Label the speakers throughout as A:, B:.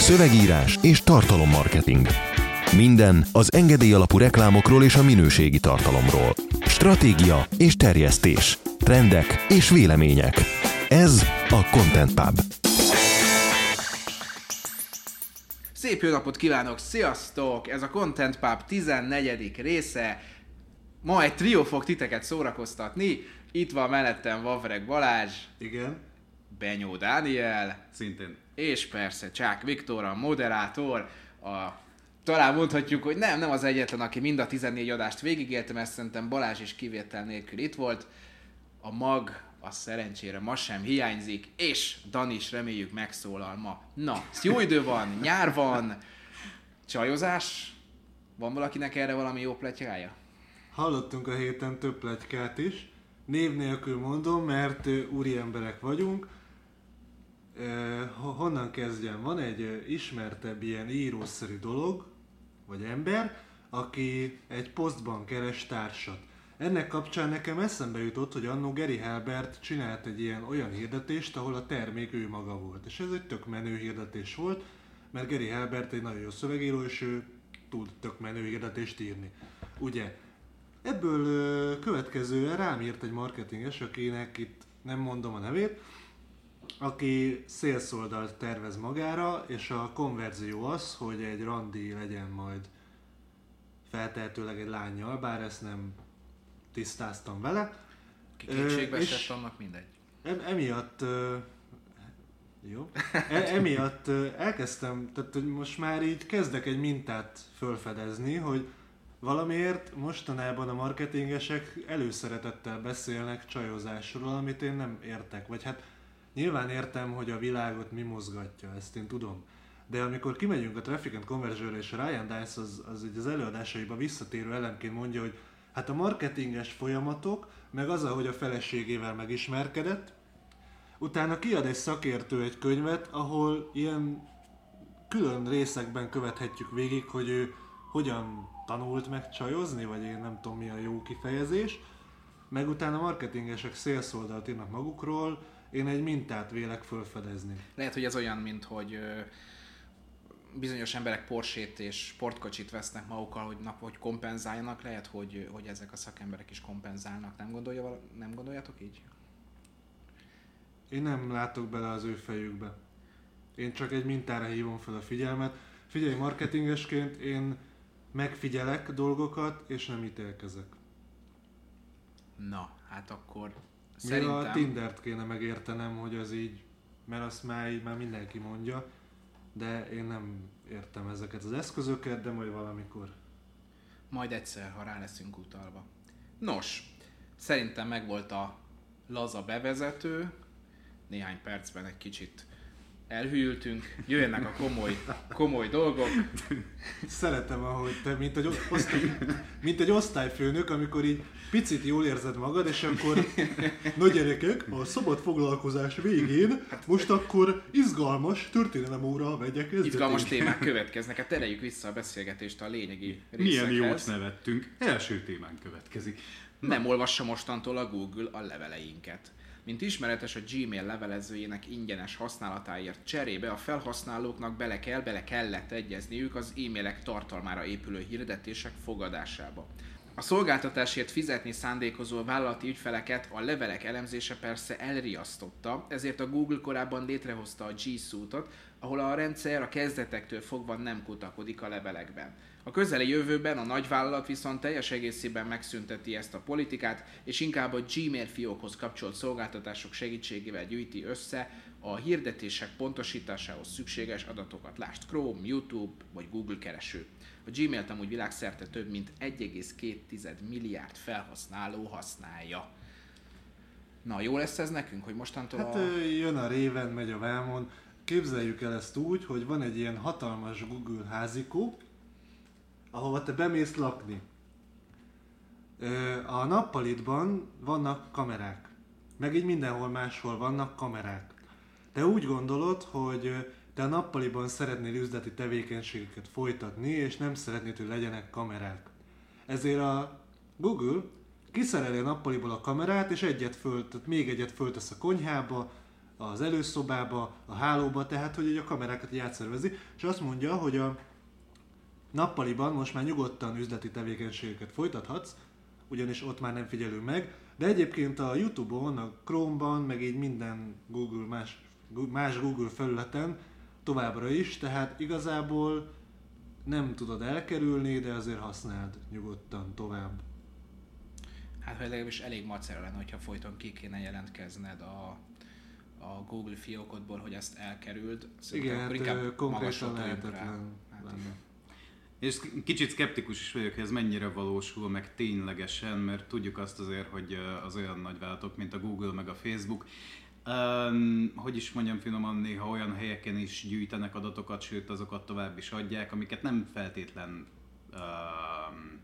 A: Szövegírás és tartalommarketing. Minden az engedély alapú reklámokról és a minőségi tartalomról. Stratégia és terjesztés. Trendek és vélemények. Ez a Content Pub.
B: Szép jó napot kívánok, sziasztok! Ez a Content Pub 14. része. Ma egy trió fog titeket szórakoztatni. Itt van mellettem Vavreg Balázs,
C: Igen.
B: Benyó Dániel,
C: Szintén.
B: És persze Csák Viktor, a moderátor, a talán mondhatjuk, hogy nem, nem az egyetlen, aki mind a 14 adást végigélte, mert szerintem Balázs is kivétel nélkül itt volt. A mag, a szerencsére ma sem hiányzik, és Dani is reméljük megszólal ma. Na, jó idő van, nyár van, csajozás, van valakinek erre valami jó pletyája?
C: Hallottunk a héten több plegykát is. Név nélkül mondom, mert úri emberek vagyunk. Honnan kezdjem? Van egy ismertebb ilyen írószerű dolog, vagy ember, aki egy posztban keres társat. Ennek kapcsán nekem eszembe jutott, hogy annó Gary Halbert csinált egy ilyen olyan hirdetést, ahol a termék ő maga volt. És ez egy tök menő hirdetés volt, mert Gary Halbert egy nagyon jó szövegíró, és ő tud tök menő hirdetést írni. Ugye? Ebből következően rám írt egy marketinges, akinek itt nem mondom a nevét, aki sales oldalt tervez magára, és a konverzió az, hogy egy randi legyen majd feltehetőleg egy lányjal, bár ezt nem tisztáztam vele.
B: Ki kétségbe esett, annak mindegy.
C: Em, emiatt jó. E, emiatt elkezdtem, tehát hogy most már így kezdek egy mintát felfedezni, hogy valamiért mostanában a marketingesek előszeretettel beszélnek csajozásról, amit én nem értek. Vagy hát nyilván értem, hogy a világot mi mozgatja, ezt én tudom. De amikor kimegyünk a Traffic and Conversion és Ryan Dice az, az az előadásaiba visszatérő elemként mondja, hogy hát a marketinges folyamatok, meg az, ahogy a feleségével megismerkedett, Utána kiad egy szakértő egy könyvet, ahol ilyen külön részekben követhetjük végig, hogy ő hogyan tanult meg csajozni, vagy én nem tudom mi a jó kifejezés. Meg utána marketingesek sales oldalt írnak magukról, én egy mintát vélek felfedezni.
B: Lehet, hogy ez olyan, mint hogy bizonyos emberek Porsét és sportkocsit vesznek magukkal, hogy, nap, hogy kompenzáljanak. Lehet, hogy, hogy ezek a szakemberek is kompenzálnak. Nem, gondolja, vala- nem gondoljátok így?
C: Én nem látok bele az ő fejükbe. Én csak egy mintára hívom fel a figyelmet. Figyelj, marketingesként én megfigyelek dolgokat, és nem ítélkezek.
B: Na, hát akkor
C: Szerintem... a
B: szerintem...
C: Tindert kéne megértenem, hogy az így, mert azt már, így már mindenki mondja, de én nem értem ezeket az eszközöket, de majd valamikor.
B: Majd egyszer, ha rá leszünk utalva. Nos, szerintem megvolt a laza bevezető, néhány percben egy kicsit elhűltünk, jöjjenek a komoly, komoly dolgok.
C: Szeretem, ahogy te, mint egy, osztály, mint egy osztályfőnök, amikor így picit jól érzed magad, és akkor, na gyerekek, a szabad foglalkozás végén most akkor izgalmas történelem óra kezdetét.
B: Izgalmas témák következnek, hát tereljük vissza a beszélgetést a lényegi
D: Milyen
B: részekhez.
D: jót nevettünk. Első témán következik.
B: Nem olvassa mostantól a Google a leveleinket. Mint ismeretes, a Gmail levelezőjének ingyenes használatáért cserébe a felhasználóknak bele kell, bele kellett egyezniük az e-mailek tartalmára épülő hirdetések fogadásába. A szolgáltatásért fizetni szándékozó vállalati ügyfeleket a levelek elemzése persze elriasztotta, ezért a Google korábban létrehozta a G Suite-ot, ahol a rendszer a kezdetektől fogva nem kutakodik a levelekben. A közeli jövőben a nagyvállalat viszont teljes egészében megszünteti ezt a politikát, és inkább a Gmail fiókhoz kapcsolt szolgáltatások segítségével gyűjti össze a hirdetések pontosításához szükséges adatokat. Lásd Chrome, YouTube vagy Google kereső. A Gmailt amúgy világszerte több mint 1,2 milliárd felhasználó használja. Na, jó lesz ez nekünk, hogy mostantól
C: Hát
B: a...
C: jön a réven, megy a vámon. Képzeljük el ezt úgy, hogy van egy ilyen hatalmas Google házikó, ahova te bemész lakni. A nappalitban vannak kamerák. Meg így mindenhol máshol vannak kamerák. Te úgy gondolod, hogy te a nappaliban szeretnél üzleti tevékenységeket folytatni, és nem szeretnéd, hogy legyenek kamerák. Ezért a Google kiszereli a nappaliból a kamerát, és egyet föl, még egyet föltesz a konyhába, az előszobába, a hálóba, tehát hogy a kamerákat így átszervezi, és azt mondja, hogy a nappaliban most már nyugodtan üzleti tevékenységeket folytathatsz, ugyanis ott már nem figyelünk meg, de egyébként a Youtube-on, a Chrome-ban, meg így minden Google, más, más Google felületen továbbra is, tehát igazából nem tudod elkerülni, de azért használd nyugodtan tovább.
B: Hát, hogy legalábbis elég macera lenne, hogyha folyton ki kéne jelentkezned a, a Google fiókodból, hogy ezt elkerüld.
C: Szerintem Igen, akkor inkább konkrétan lehetetlen hát, lenne.
D: És kicsit skeptikus is vagyok, hogy ez mennyire valósul meg ténylegesen, mert tudjuk azt azért, hogy az olyan nagyvállalatok, mint a Google meg a Facebook, Um, hogy is mondjam finoman, néha olyan helyeken is gyűjtenek adatokat, sőt azokat tovább is adják, amiket nem feltétlen um,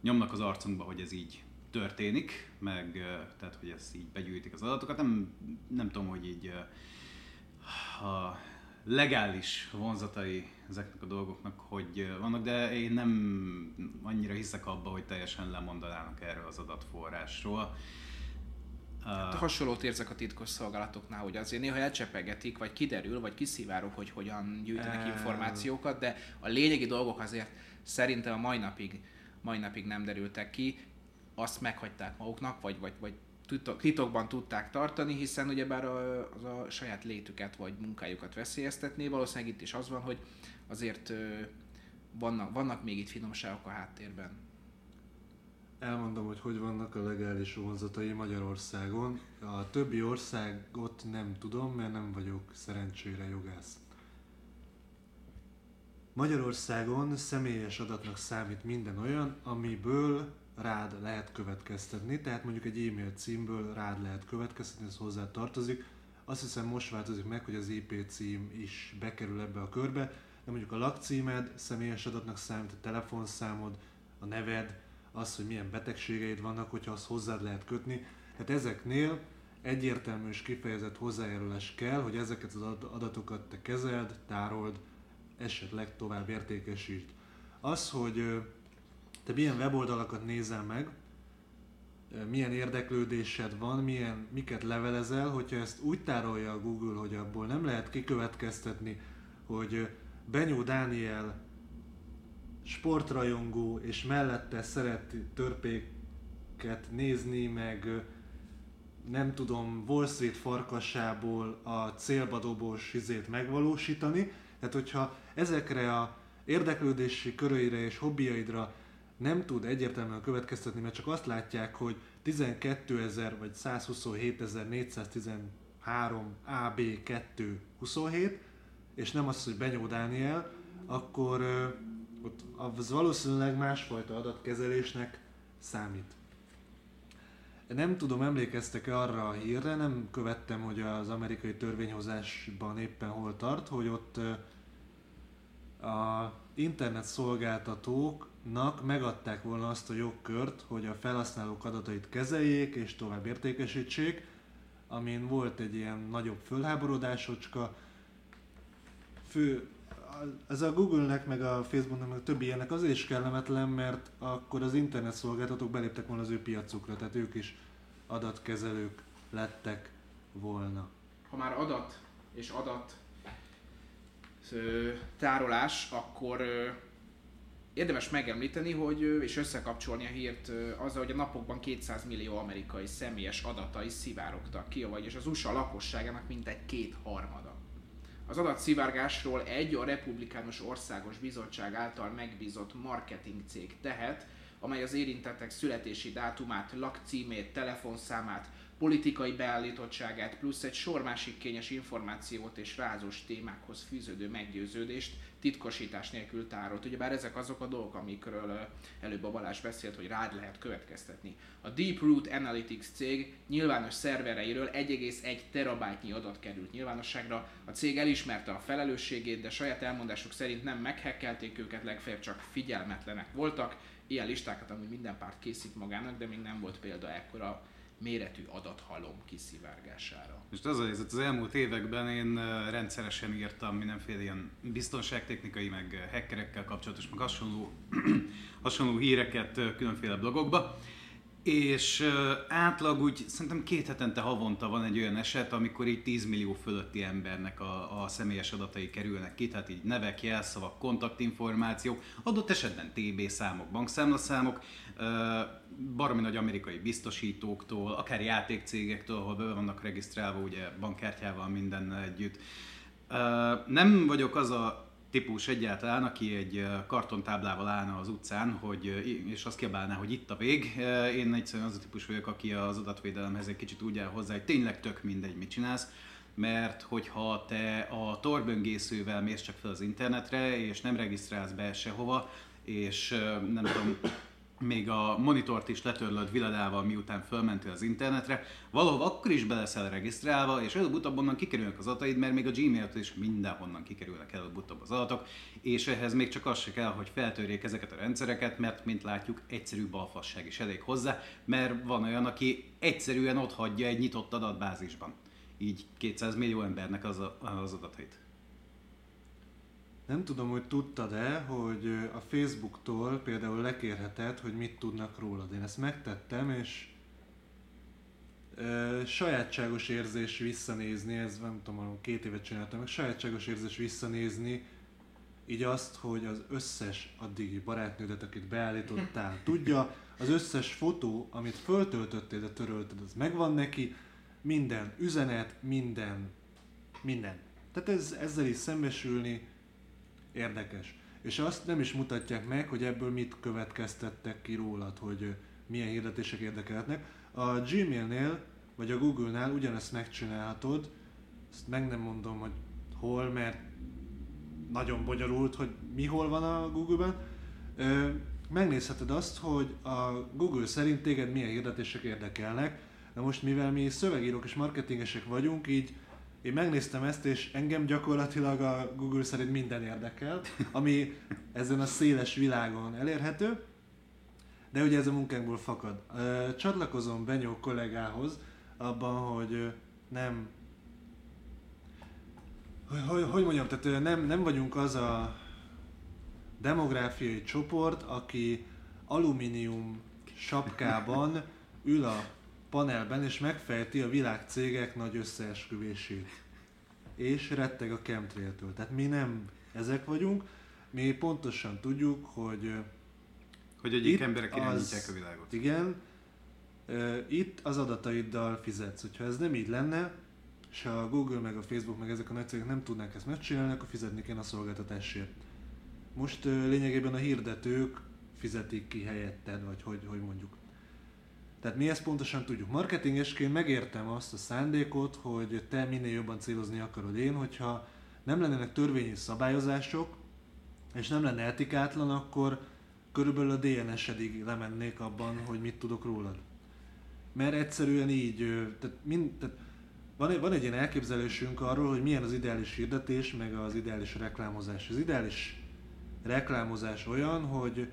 D: nyomnak az arcunkba, hogy ez így történik, meg tehát, hogy ez így begyűjtik az adatokat. Nem, nem tudom, hogy így a legális vonzatai ezeknek a dolgoknak, hogy vannak, de én nem annyira hiszek abba, hogy teljesen lemondanának erről az adatforrásról.
B: Hát hasonlót érzek a titkos szolgálatoknál, hogy azért néha elcsepegetik, vagy kiderül, vagy kiszivárog, hogy hogyan gyűjtenek információkat, de a lényegi dolgok azért szerintem a mai napig, mai napig nem derültek ki azt meghagyták maguknak, vagy, vagy, vagy titokban tudták tartani, hiszen ugyebár a, az a saját létüket vagy munkájukat veszélyeztetné. Valószínűleg itt is az van, hogy azért vannak, vannak még itt finomságok a háttérben.
C: Elmondom, hogy hogy vannak a legális vonzatai Magyarországon. A többi országot nem tudom, mert nem vagyok szerencsére jogász. Magyarországon személyes adatnak számít minden olyan, amiből rád lehet következtetni, tehát mondjuk egy e-mail címből rád lehet következtetni, ez hozzá tartozik. Azt hiszem most változik meg, hogy az IP cím is bekerül ebbe a körbe, de mondjuk a lakcímed személyes adatnak számít, a telefonszámod, a neved, az, hogy milyen betegségeid vannak, hogyha azt hozzád lehet kötni. Hát ezeknél egyértelmű és kifejezett hozzájárulás kell, hogy ezeket az adatokat te kezeld, tárold, esetleg tovább értékesítsd. Az, hogy te milyen weboldalakat nézel meg, milyen érdeklődésed van, milyen, miket levelezel, hogyha ezt úgy tárolja a Google, hogy abból nem lehet kikövetkeztetni, hogy Benyó Dániel sportrajongó, és mellette szeret törpéket nézni, meg nem tudom, Wall Street farkasából a célbadobós izét megvalósítani. Tehát, hogyha ezekre a érdeklődési köröire és hobbiaidra nem tud egyértelműen következtetni, mert csak azt látják, hogy 12.000 vagy 127.413 AB2 27, és nem az, hogy Benyó Dániel, akkor ott az valószínűleg másfajta adatkezelésnek számít. Nem tudom, emlékeztek-e arra a hírre, nem követtem, hogy az amerikai törvényhozásban éppen hol tart, hogy ott a internet szolgáltatók nak megadták volna azt a jogkört, hogy a felhasználók adatait kezeljék és tovább értékesítsék, amin volt egy ilyen nagyobb fölháborodásocska. Fő, ez a Google-nek, meg a Facebooknak, meg a többi ilyenek azért is kellemetlen, mert akkor az internet szolgáltatók beléptek volna az ő piacukra, tehát ők is adatkezelők lettek volna.
B: Ha már adat és adat tárolás, akkor Érdemes megemlíteni, hogy, és összekapcsolni a hírt azzal, hogy a napokban 200 millió amerikai személyes adatai szivárogtak ki, vagyis az USA lakosságának mintegy kétharmada. Az adatszivárgásról egy a Republikánus Országos Bizottság által megbízott marketing cég tehet, amely az érintettek születési dátumát, lakcímét, telefonszámát, politikai beállítottságát, plusz egy sor másik kényes információt és rázós témákhoz fűződő meggyőződést titkosítás nélkül tárolt. Ugyebár ezek azok a dolgok, amikről előbb a Balázs beszélt, hogy rád lehet következtetni. A Deep Root Analytics cég nyilvános szervereiről 1,1 terabájtnyi adat került nyilvánosságra. A cég elismerte a felelősségét, de saját elmondásuk szerint nem meghekkelték őket, legfeljebb csak figyelmetlenek voltak. Ilyen listákat amúgy minden párt készít magának, de még nem volt példa ekkora méretű adathalom kiszivárgására.
D: Most az a helyzet, az elmúlt években én rendszeresen írtam mindenféle ilyen biztonságtechnikai, meg hackerekkel kapcsolatos, meg hasonló, hasonló híreket különféle blogokba, És átlag úgy szerintem két hetente havonta van egy olyan eset, amikor így 10 millió fölötti embernek a, a személyes adatai kerülnek ki, tehát így nevek, jelszavak, kontaktinformációk, adott esetben TB számok, bankszámlaszámok, baromi nagy amerikai biztosítóktól, akár játékcégektől, ahol be vannak regisztrálva ugye bankkártyával minden együtt. Nem vagyok az a típus egyáltalán, aki egy kartontáblával állna az utcán, hogy, és azt kiabálná, hogy itt a vég. Én egyszerűen az a típus vagyok, aki az adatvédelemhez egy kicsit úgy áll hozzá, hogy tényleg tök mindegy, mit csinálsz mert hogyha te a torböngészővel mész csak fel az internetre, és nem regisztrálsz be sehova, és nem tudom, még a monitort is letörlöd viladával, miután fölmentél az internetre, valahol akkor is be leszel regisztrálva, és előbb-utóbb onnan kikerülnek az adataid, mert még a Gmail-től is mindenhonnan kikerülnek előbb-utóbb az adatok, és ehhez még csak az se kell, hogy feltörjék ezeket a rendszereket, mert mint látjuk, egyszerű balfasság is elég hozzá, mert van olyan, aki egyszerűen ott hagyja egy nyitott adatbázisban. Így 200 millió embernek az, a, az adatait.
C: Nem tudom, hogy tudtad-e, hogy a Facebooktól például lekérheted, hogy mit tudnak rólad. Én ezt megtettem, és e, sajátságos érzés visszanézni, ez nem tudom, két évet csináltam meg, sajátságos érzés visszanézni, így azt, hogy az összes addigi barátnődet, akit beállítottál, tudja, az összes fotó, amit föltöltöttél, de törölted, az megvan neki, minden üzenet, minden, minden. Tehát ez, ezzel is szembesülni, érdekes. És azt nem is mutatják meg, hogy ebből mit következtettek ki rólad, hogy milyen hirdetések érdekelhetnek. A Gmail-nél vagy a Google-nál ugyanezt megcsinálhatod, ezt meg nem mondom, hogy hol, mert nagyon bonyolult, hogy mi hol van a Google-ben. Megnézheted azt, hogy a Google szerint téged milyen hirdetések érdekelnek. Na most, mivel mi szövegírók és marketingesek vagyunk, így én megnéztem ezt, és engem gyakorlatilag a Google szerint minden érdekel, ami ezen a széles világon elérhető, de ugye ez a munkánkból fakad. Csatlakozom Benyó kollégához abban, hogy nem hogy, hogy mondjam, tehát nem, nem vagyunk az a demográfiai csoport, aki alumínium sapkában ül a panelben, és megfejti a világcégek nagy összeesküvését. És retteg a chemtrailtől. Tehát mi nem ezek vagyunk, mi pontosan tudjuk, hogy
D: hogy egyik emberek irányítják a világot.
C: Igen, itt az adataiddal fizetsz. Hogyha ez nem így lenne, és a Google, meg a Facebook, meg ezek a nagy cégek nem tudnák ezt megcsinálni, akkor fizetni kéne a szolgáltatásért. Most lényegében a hirdetők fizetik ki helyetted, vagy hogy, hogy mondjuk. Tehát mi ezt pontosan tudjuk. Marketingesként megértem azt a szándékot, hogy te minél jobban célozni akarod én, hogyha nem lennének törvényi szabályozások, és nem lenne etikátlan, akkor körülbelül a DNS-edig lemennék abban, hogy mit tudok rólad. Mert egyszerűen így, tehát, mind, tehát van, van egy ilyen elképzelésünk arról, hogy milyen az ideális hirdetés, meg az ideális reklámozás. Az ideális reklámozás olyan, hogy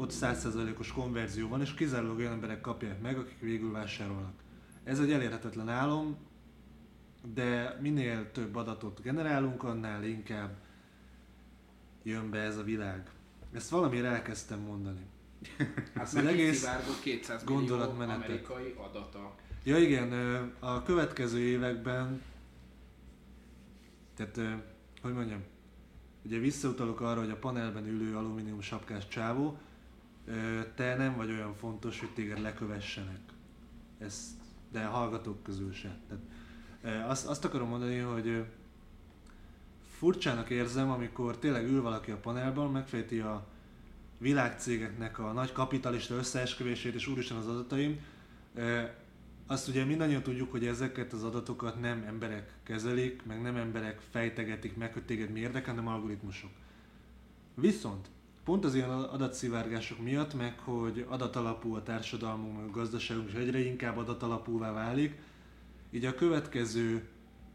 C: ott 100%-os konverzió van, és kizárólag olyan emberek kapják meg, akik végül vásárolnak. Ez egy elérhetetlen álom, de minél több adatot generálunk, annál inkább jön be ez a világ. Ezt valamiért elkezdtem mondani.
B: Hát az egész 200 millió amerikai adata.
C: Ja igen, a következő években, tehát hogy mondjam, ugye visszautalok arra, hogy a panelben ülő alumínium sapkás csávó, te nem vagy olyan fontos, hogy téged lekövessenek. Ezt, de hallgatók közül se. Tehát, azt, azt akarom mondani, hogy furcsának érzem, amikor tényleg ül valaki a panelban, megfejti a világcégeknek a nagy kapitalista összeesküvését, és úristen az adataim. Azt ugye mindannyian tudjuk, hogy ezeket az adatokat nem emberek kezelik, meg nem emberek fejtegetik meg, hogy téged mi érdekel, hanem algoritmusok. Viszont pont az ilyen adatszivárgások miatt, meg hogy adatalapú a társadalmunk, a gazdaságunk, és egyre inkább adatalapúvá válik, így a következő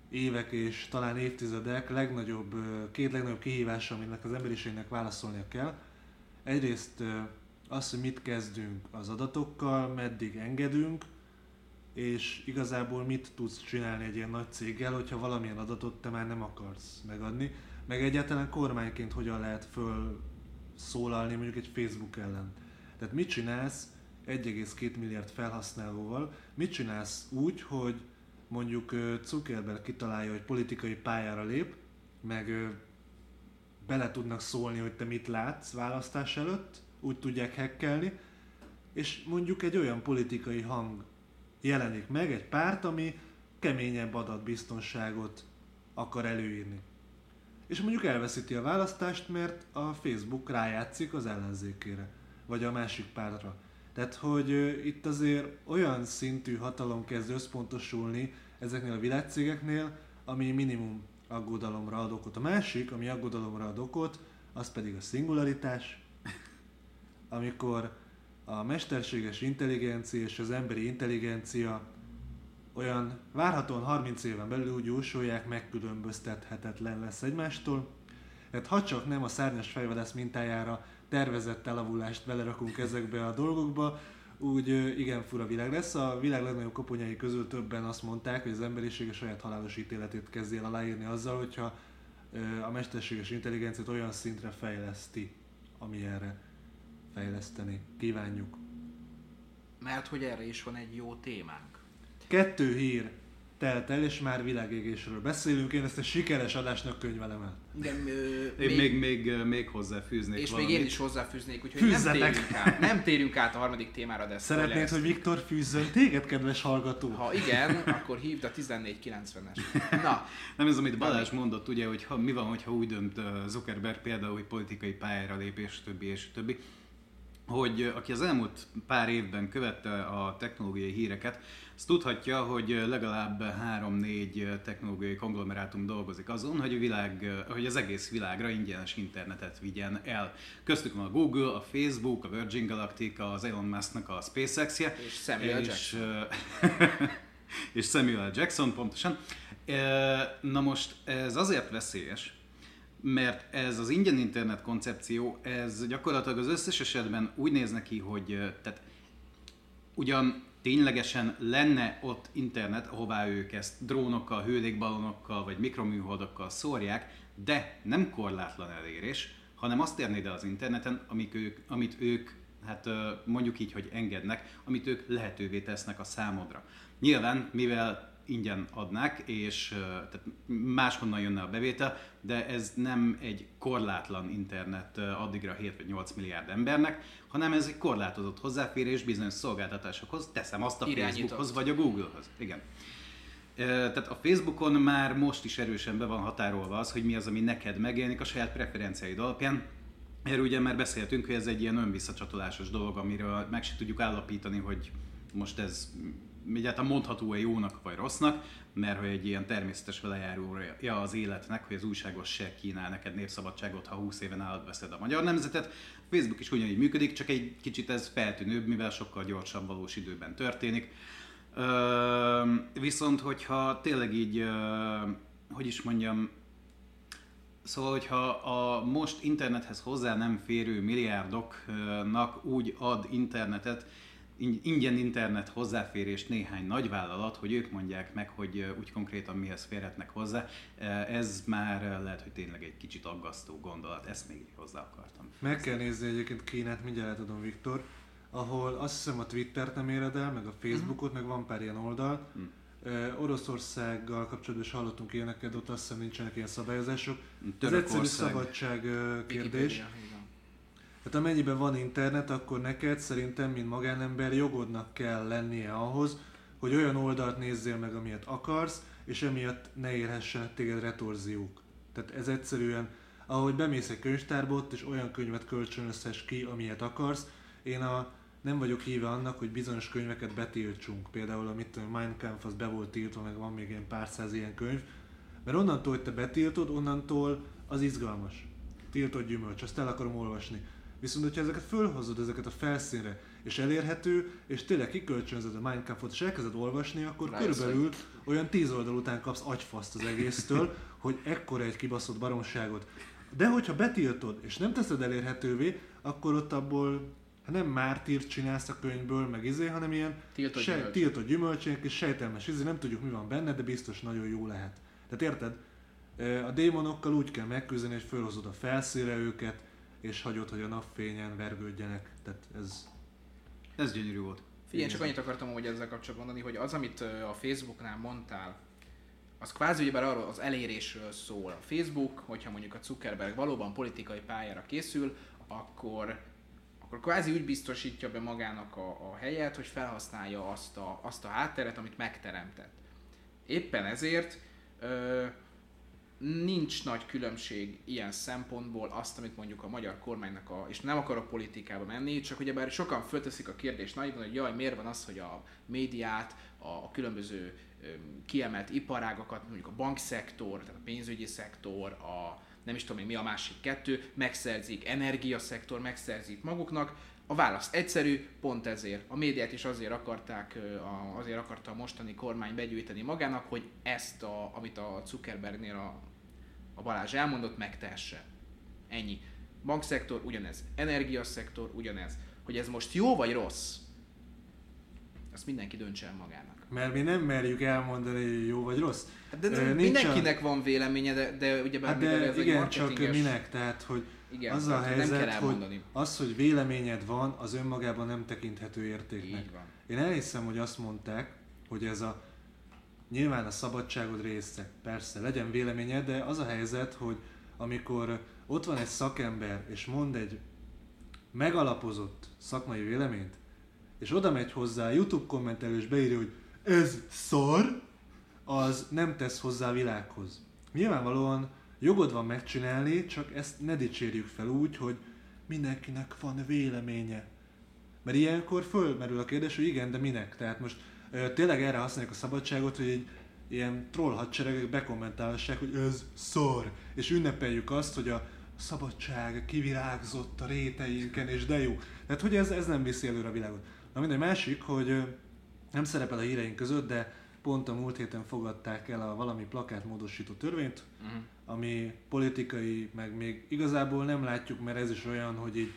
C: évek és talán évtizedek legnagyobb, két legnagyobb kihívása, aminek az emberiségnek válaszolnia kell. Egyrészt az, hogy mit kezdünk az adatokkal, meddig engedünk, és igazából mit tudsz csinálni egy ilyen nagy céggel, hogyha valamilyen adatot te már nem akarsz megadni, meg egyáltalán kormányként hogyan lehet föl szólalni mondjuk egy Facebook ellen. Tehát mit csinálsz 1,2 milliárd felhasználóval, mit csinálsz úgy, hogy mondjuk Zuckerberg kitalálja, hogy politikai pályára lép, meg bele tudnak szólni, hogy te mit látsz választás előtt, úgy tudják hekkelni, és mondjuk egy olyan politikai hang jelenik meg, egy párt, ami keményebb adatbiztonságot akar előírni. És mondjuk elveszíti a választást, mert a Facebook rájátszik az ellenzékére, vagy a másik pártra. Tehát, hogy itt azért olyan szintű hatalom kezd összpontosulni ezeknél a világcégeknél, ami minimum aggodalomra ad okot. A másik, ami aggodalomra ad okot, az pedig a szingularitás, amikor a mesterséges intelligencia és az emberi intelligencia olyan várhatóan 30 éven belül úgy jósolják, megkülönböztethetetlen lesz egymástól. Hát ha csak nem a szárnyas fejvadász mintájára tervezett elavulást belerakunk ezekbe a dolgokba, úgy igen fura világ lesz. A világ legnagyobb koponyai közül többen azt mondták, hogy az emberiség a saját halálos ítéletét kezdi el aláírni azzal, hogyha a mesterséges intelligenciát olyan szintre fejleszti, ami erre fejleszteni kívánjuk.
B: Mert hogy erre is van egy jó témánk.
C: Kettő hír telt el, és már világégésről beszélünk. Én ezt egy sikeres adásnak könyvelem el.
B: Igen, ö,
D: Én még, még, még hozzáfűznék
B: és
D: valamit.
B: még én is hozzáfűznék, úgyhogy
C: Fűzzetek!
B: nem térünk, át, nem térünk át a harmadik témára, de
C: Szeretnéd, hogy
B: spoilereztük.
C: Viktor fűzzön téged, kedves hallgató?
B: Ha igen, akkor hívd a 1490-es. Na,
D: Nem ez, amit Balázs mondott, ugye, hogy ha, mi van, hogyha úgy dönt Zuckerberg például, hogy politikai pályára lép, és többi, és többi, hogy aki az elmúlt pár évben követte a technológiai híreket, az tudhatja, hogy legalább 3-4 technológiai konglomerátum dolgozik azon, hogy, a világ, hogy az egész világra ingyenes internetet vigyen el. Köztük van a Google, a Facebook, a Virgin Galactic, az Elon Musknak a SpaceX-je.
B: És Samuel
D: és, uh, és Samuel Jackson, pontosan. Na most ez azért veszélyes, mert ez az ingyen internet koncepció, ez gyakorlatilag az összes esetben úgy néz neki, hogy tehát ugyan ténylegesen lenne ott internet, ahová ők ezt drónokkal, hőlékballonokkal vagy mikroműholdakkal szórják, de nem korlátlan elérés, hanem azt érnéd el az interneten, amik ők, amit ők, hát mondjuk így, hogy engednek, amit ők lehetővé tesznek a számodra. Nyilván, mivel ingyen adnák, és tehát máshonnan jönne a bevétel, de ez nem egy korlátlan internet addigra 7 vagy 8 milliárd embernek, hanem ez egy korlátozott hozzáférés bizonyos szolgáltatásokhoz, teszem azt a
B: Irányított.
D: Facebookhoz vagy a Googlehoz. Igen. Tehát a Facebookon már most is erősen be van határolva az, hogy mi az, ami neked megjelenik a saját preferenciáid alapján. Erről ugye már beszéltünk, hogy ez egy ilyen önvisszacsatolásos dolog, amiről meg se tudjuk állapítani, hogy most ez egyáltalán mondható-e jónak vagy rossznak, mert hogy egy ilyen természetes velejárója az életnek, hogy az újságos se kínál neked népszabadságot, ha 20 éven állat veszed a magyar nemzetet. Facebook is ugyanígy működik, csak egy kicsit ez feltűnőbb, mivel sokkal gyorsabb valós időben történik. Viszont, hogyha tényleg így, hogy is mondjam, Szóval, hogyha a most internethez hozzá nem férő milliárdoknak úgy ad internetet, ingyen internet hozzáférést néhány nagyvállalat, hogy ők mondják meg, hogy úgy konkrétan mihez férhetnek hozzá, ez már lehet, hogy tényleg egy kicsit aggasztó gondolat. Ezt még így hozzá akartam.
C: Meg kell nézni egyébként Kínát, mindjárt átadom Viktor, ahol azt hiszem a Twittert nem éred el, meg a Facebookot, meg van pár ilyen oldal. Ö, Oroszországgal kapcsolatban is hallottunk ilyeneket, ott azt hiszem nincsenek ilyen szabályozások. Ez egyszerű
D: Törökország.
C: szabadság kérdés.
B: Wikipedia, igen.
C: Hát amennyiben van internet, akkor neked szerintem, mint magánember jogodnak kell lennie ahhoz, hogy olyan oldalt nézzél meg, amilyet akarsz, és emiatt ne érhessenek téged retorziók. Tehát ez egyszerűen, ahogy bemész egy könyvtárba, és olyan könyvet kölcsönözhess ki, amilyet akarsz. Én a, nem vagyok híve annak, hogy bizonyos könyveket betiltsunk. Például a mit tudom, Mein Kampf az be volt tiltva, meg van még ilyen pár száz ilyen könyv. Mert onnantól, hogy te betiltod, onnantól az izgalmas. Tiltott gyümölcs, azt el akarom olvasni. Viszont, hogyha ezeket fölhozod, ezeket a felszínre, és elérhető, és tényleg kikölcsönzöd a Mein Kampfot, és elkezded olvasni, akkor
B: Rájössz,
C: körülbelül olyan tíz oldal után kapsz agyfaszt az egésztől, hogy ekkora egy kibaszott baromságot. De hogyha betiltod, és nem teszed elérhetővé, akkor ott abból nem mártírt csinálsz a könyvből, meg izé, hanem ilyen
B: Tiltott
C: sej-
B: gyümölcs.
C: tiltott gyümölcsének és sejtelmes izé, nem tudjuk mi van benne, de biztos nagyon jó lehet. Tehát érted? A démonokkal úgy kell megküzdeni, hogy fölhozod a felszínre őket, és hagyod, hogy a napfényen vergődjenek. Tehát ez
D: Ez gyönyörű volt.
B: Figyelj, csak annyit akartam hogy ezzel kapcsolatban mondani, hogy az, amit a Facebooknál mondtál, az kvázi ugyebár arról az elérésről szól. A Facebook, hogyha mondjuk a Zuckerberg valóban politikai pályára készül, akkor, akkor kvázi úgy biztosítja be magának a, a helyet, hogy felhasználja azt a, azt a hátteret, amit megteremtett. Éppen ezért ö, nincs nagy különbség ilyen szempontból azt, amit mondjuk a magyar kormánynak, a, és nem akarok politikába menni, csak ugye bár sokan fölteszik a kérdést nagyban, hogy jaj, miért van az, hogy a médiát, a, a különböző kiemelt iparágakat, mondjuk a bankszektor, tehát a pénzügyi szektor, a nem is tudom mi a másik kettő, megszerzik, energiaszektor megszerzik maguknak, a válasz egyszerű, pont ezért. A médiát is azért akarták, a- azért akarta a mostani kormány begyűjteni magának, hogy ezt, a, amit a Zuckerbergnél a, a Balázs elmondott, megtehesse. Ennyi. Bankszektor ugyanez, energiaszektor ugyanez. Hogy ez most jó vagy rossz, azt mindenki döntse el magának.
C: Mert mi nem merjük elmondani, hogy jó vagy rossz.
B: Hát de nem,
C: nincs
B: mindenkinek van véleménye, de, de ugye
C: Hát de
B: ez egy
C: igen, csak
B: marketinges-
C: minek? Tehát, hogy
B: Igen,
C: az a
B: tehát nem
C: helyzet,
B: kell
C: hogy az, hogy véleményed van, az önmagában nem tekinthető értéknek.
B: Így van.
C: Én elhiszem, hogy azt mondták, hogy ez a nyilván a szabadságod része. Persze, legyen véleményed, de az a helyzet, hogy amikor ott van egy szakember, és mond egy megalapozott szakmai véleményt, és oda megy hozzá a YouTube kommentelő, és beírja, hogy ez szar, az nem tesz hozzá a világhoz. Nyilvánvalóan jogod van megcsinálni, csak ezt ne dicsérjük fel úgy, hogy mindenkinek van véleménye. Mert ilyenkor fölmerül a kérdés, hogy igen, de minek? Tehát most ö, tényleg erre használják a szabadságot, hogy egy ilyen troll hadseregek bekommentálhassák, hogy ez szar, és ünnepeljük azt, hogy a szabadság kivirágzott a réteinken, és de jó. Tehát, hogy ez, ez nem viszi előre a világot. Na mindegy, másik, hogy ö, nem szerepel a híreink között, de pont a múlt héten fogadták el a valami plakátmódosító törvényt,
B: Uh-huh.
C: ami politikai, meg még igazából nem látjuk, mert ez is olyan, hogy így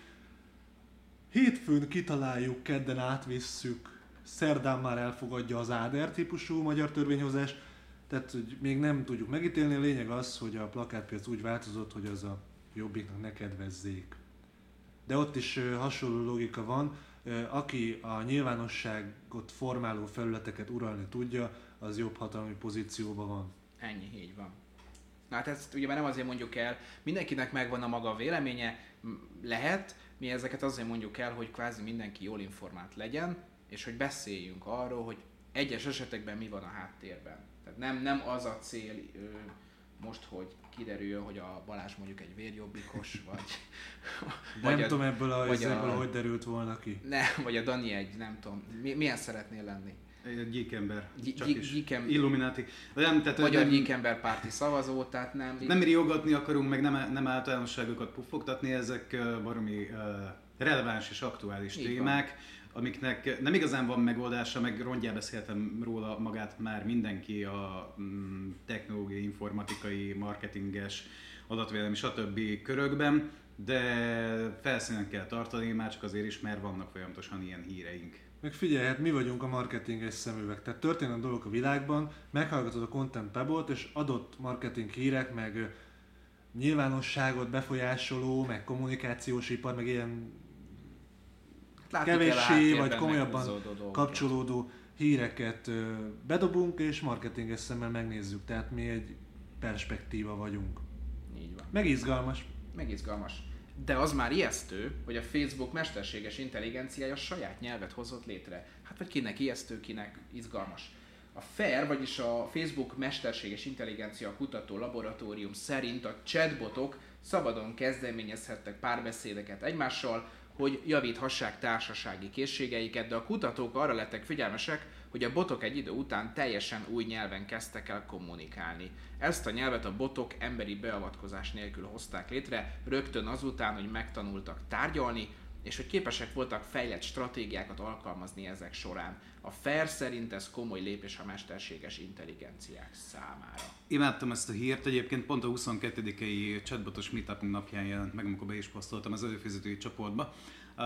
C: hétfőn kitaláljuk, kedden átvisszük, szerdán már elfogadja az ADR típusú magyar törvényhozás, tehát hogy még nem tudjuk megítélni, a lényeg az, hogy a plakátpiac úgy változott, hogy az a jobbiknak ne kedvezzék. De ott is hasonló logika van, aki a nyilvánosságot formáló felületeket uralni tudja, az jobb hatalmi pozícióban van.
B: Ennyi, így van. Na hát ezt ugye már nem azért mondjuk el, mindenkinek megvan a maga véleménye, lehet, mi ezeket azért mondjuk el, hogy kvázi mindenki jól informált legyen, és hogy beszéljünk arról, hogy egyes esetekben mi van a háttérben. Tehát nem, nem az a cél most, hogy kiderüljön, hogy a Balázs mondjuk egy vérjobbikos, vagy,
C: Nem
B: a,
C: tudom ebből, a,
B: vagy a-
C: hogy derült volna ki.
B: ne, vagy a Dani egy, nem tudom, mi, milyen szeretnél lenni?
D: Egy gyíkember.
B: Gy-
D: Csak
B: gy-
D: is.
B: gyíkem-
D: Illuminati. Nem, tehát
B: Magyar
D: nem,
B: gyíkember párti szavazó, tehát nem...
D: nem riogatni akarunk, meg nem, nem általánosságokat puffogtatni, ezek baromi uh, releváns és aktuális
B: Így van.
D: Amiknek nem igazán van megoldása, meg rongyá beszéltem róla magát már mindenki a mm, technológiai, informatikai, marketinges, adatvédelmi, stb. körökben, de felszínen kell tartani, már csak azért is, mert vannak folyamatosan ilyen híreink.
C: Meg figyelj, hát mi vagyunk a marketinges szemüveg. Tehát történnek dolgok a világban, meghallgatod a Content Pebble-t, és adott marketing hírek, meg nyilvánosságot befolyásoló, meg kommunikációs ipar, meg ilyen kevéssé vagy komolyabban kapcsolódó híreket bedobunk, és marketinges szemmel megnézzük. Tehát mi egy perspektíva vagyunk.
B: Így van.
C: Meg izgalmas.
B: Meg izgalmas. De az már ijesztő, hogy a Facebook mesterséges intelligenciája saját nyelvet hozott létre. Hát vagy kinek ijesztő, kinek izgalmas. A FAIR, vagyis a Facebook mesterséges intelligencia kutató laboratórium szerint a chatbotok szabadon kezdeményezhettek párbeszédeket egymással, hogy javíthassák társasági készségeiket, de a kutatók arra lettek figyelmesek, hogy a botok egy idő után teljesen új nyelven kezdtek el kommunikálni. Ezt a nyelvet a botok emberi beavatkozás nélkül hozták létre, rögtön azután, hogy megtanultak tárgyalni, és hogy képesek voltak fejlett stratégiákat alkalmazni ezek során. A FAIR szerint ez komoly lépés a mesterséges intelligenciák számára.
D: Imádtam ezt a hírt, egyébként pont a 22-i chatbotos meetupunk napján jelent meg, amikor be is posztoltam az előfizetői csoportba. Uh,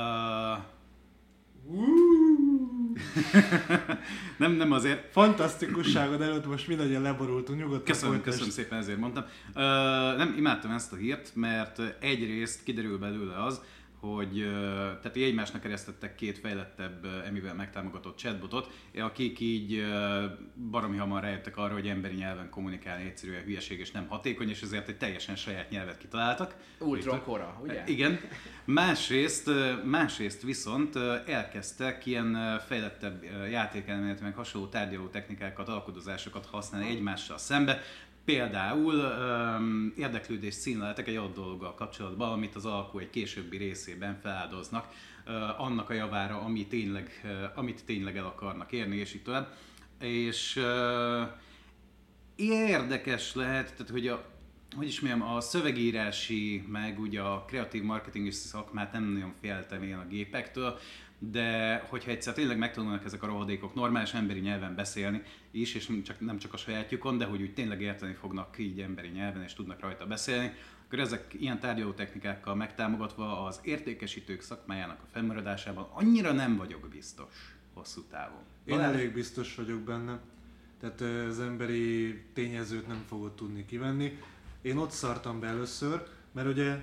D: nem, nem azért.
C: Fantasztikusságod előtt most mindannyian leborultunk, nyugodtan
D: Köszönöm,
C: folytasd.
D: köszönöm szépen, ezért mondtam. Uh, nem, imádtam ezt a hírt, mert egyrészt kiderül belőle az, hogy tehát egymásnak keresztettek két fejlettebb emivel megtámogatott chatbotot, akik így baromi hamar rájöttek arra, hogy emberi nyelven kommunikálni egyszerűen hülyeség és nem hatékony, és ezért egy teljesen saját nyelvet kitaláltak.
B: Ultron kora, ugye?
D: Igen. Másrészt, másrészt viszont elkezdtek ilyen fejlettebb játékelmélet, meg hasonló tárgyaló technikákat, alkodozásokat használni egymással szembe, Például um, érdeklődés színleletek egy adott dologgal kapcsolatban, amit az alkú egy későbbi részében feláldoznak uh, annak a javára, ami tényleg, uh, amit tényleg el akarnak érni, és így tovább. És uh, érdekes lehet, tehát hogy a, hogy is mondjam, a szövegírási, meg ugye a kreatív marketing szakmát nem nagyon féltem én a gépektől, de hogyha egyszer tényleg megtanulnak ezek a rohadékok normális emberi nyelven beszélni is, és csak, nem csak a sajátjukon, de hogy úgy tényleg érteni fognak így emberi nyelven, és tudnak rajta beszélni, akkor ezek ilyen tárgyaló technikákkal megtámogatva az értékesítők szakmájának a fennmaradásában annyira nem vagyok biztos hosszú távon.
C: Én Talán... elég biztos vagyok benne. Tehát az emberi tényezőt nem fogod tudni kivenni. Én ott szartam be először, mert ugye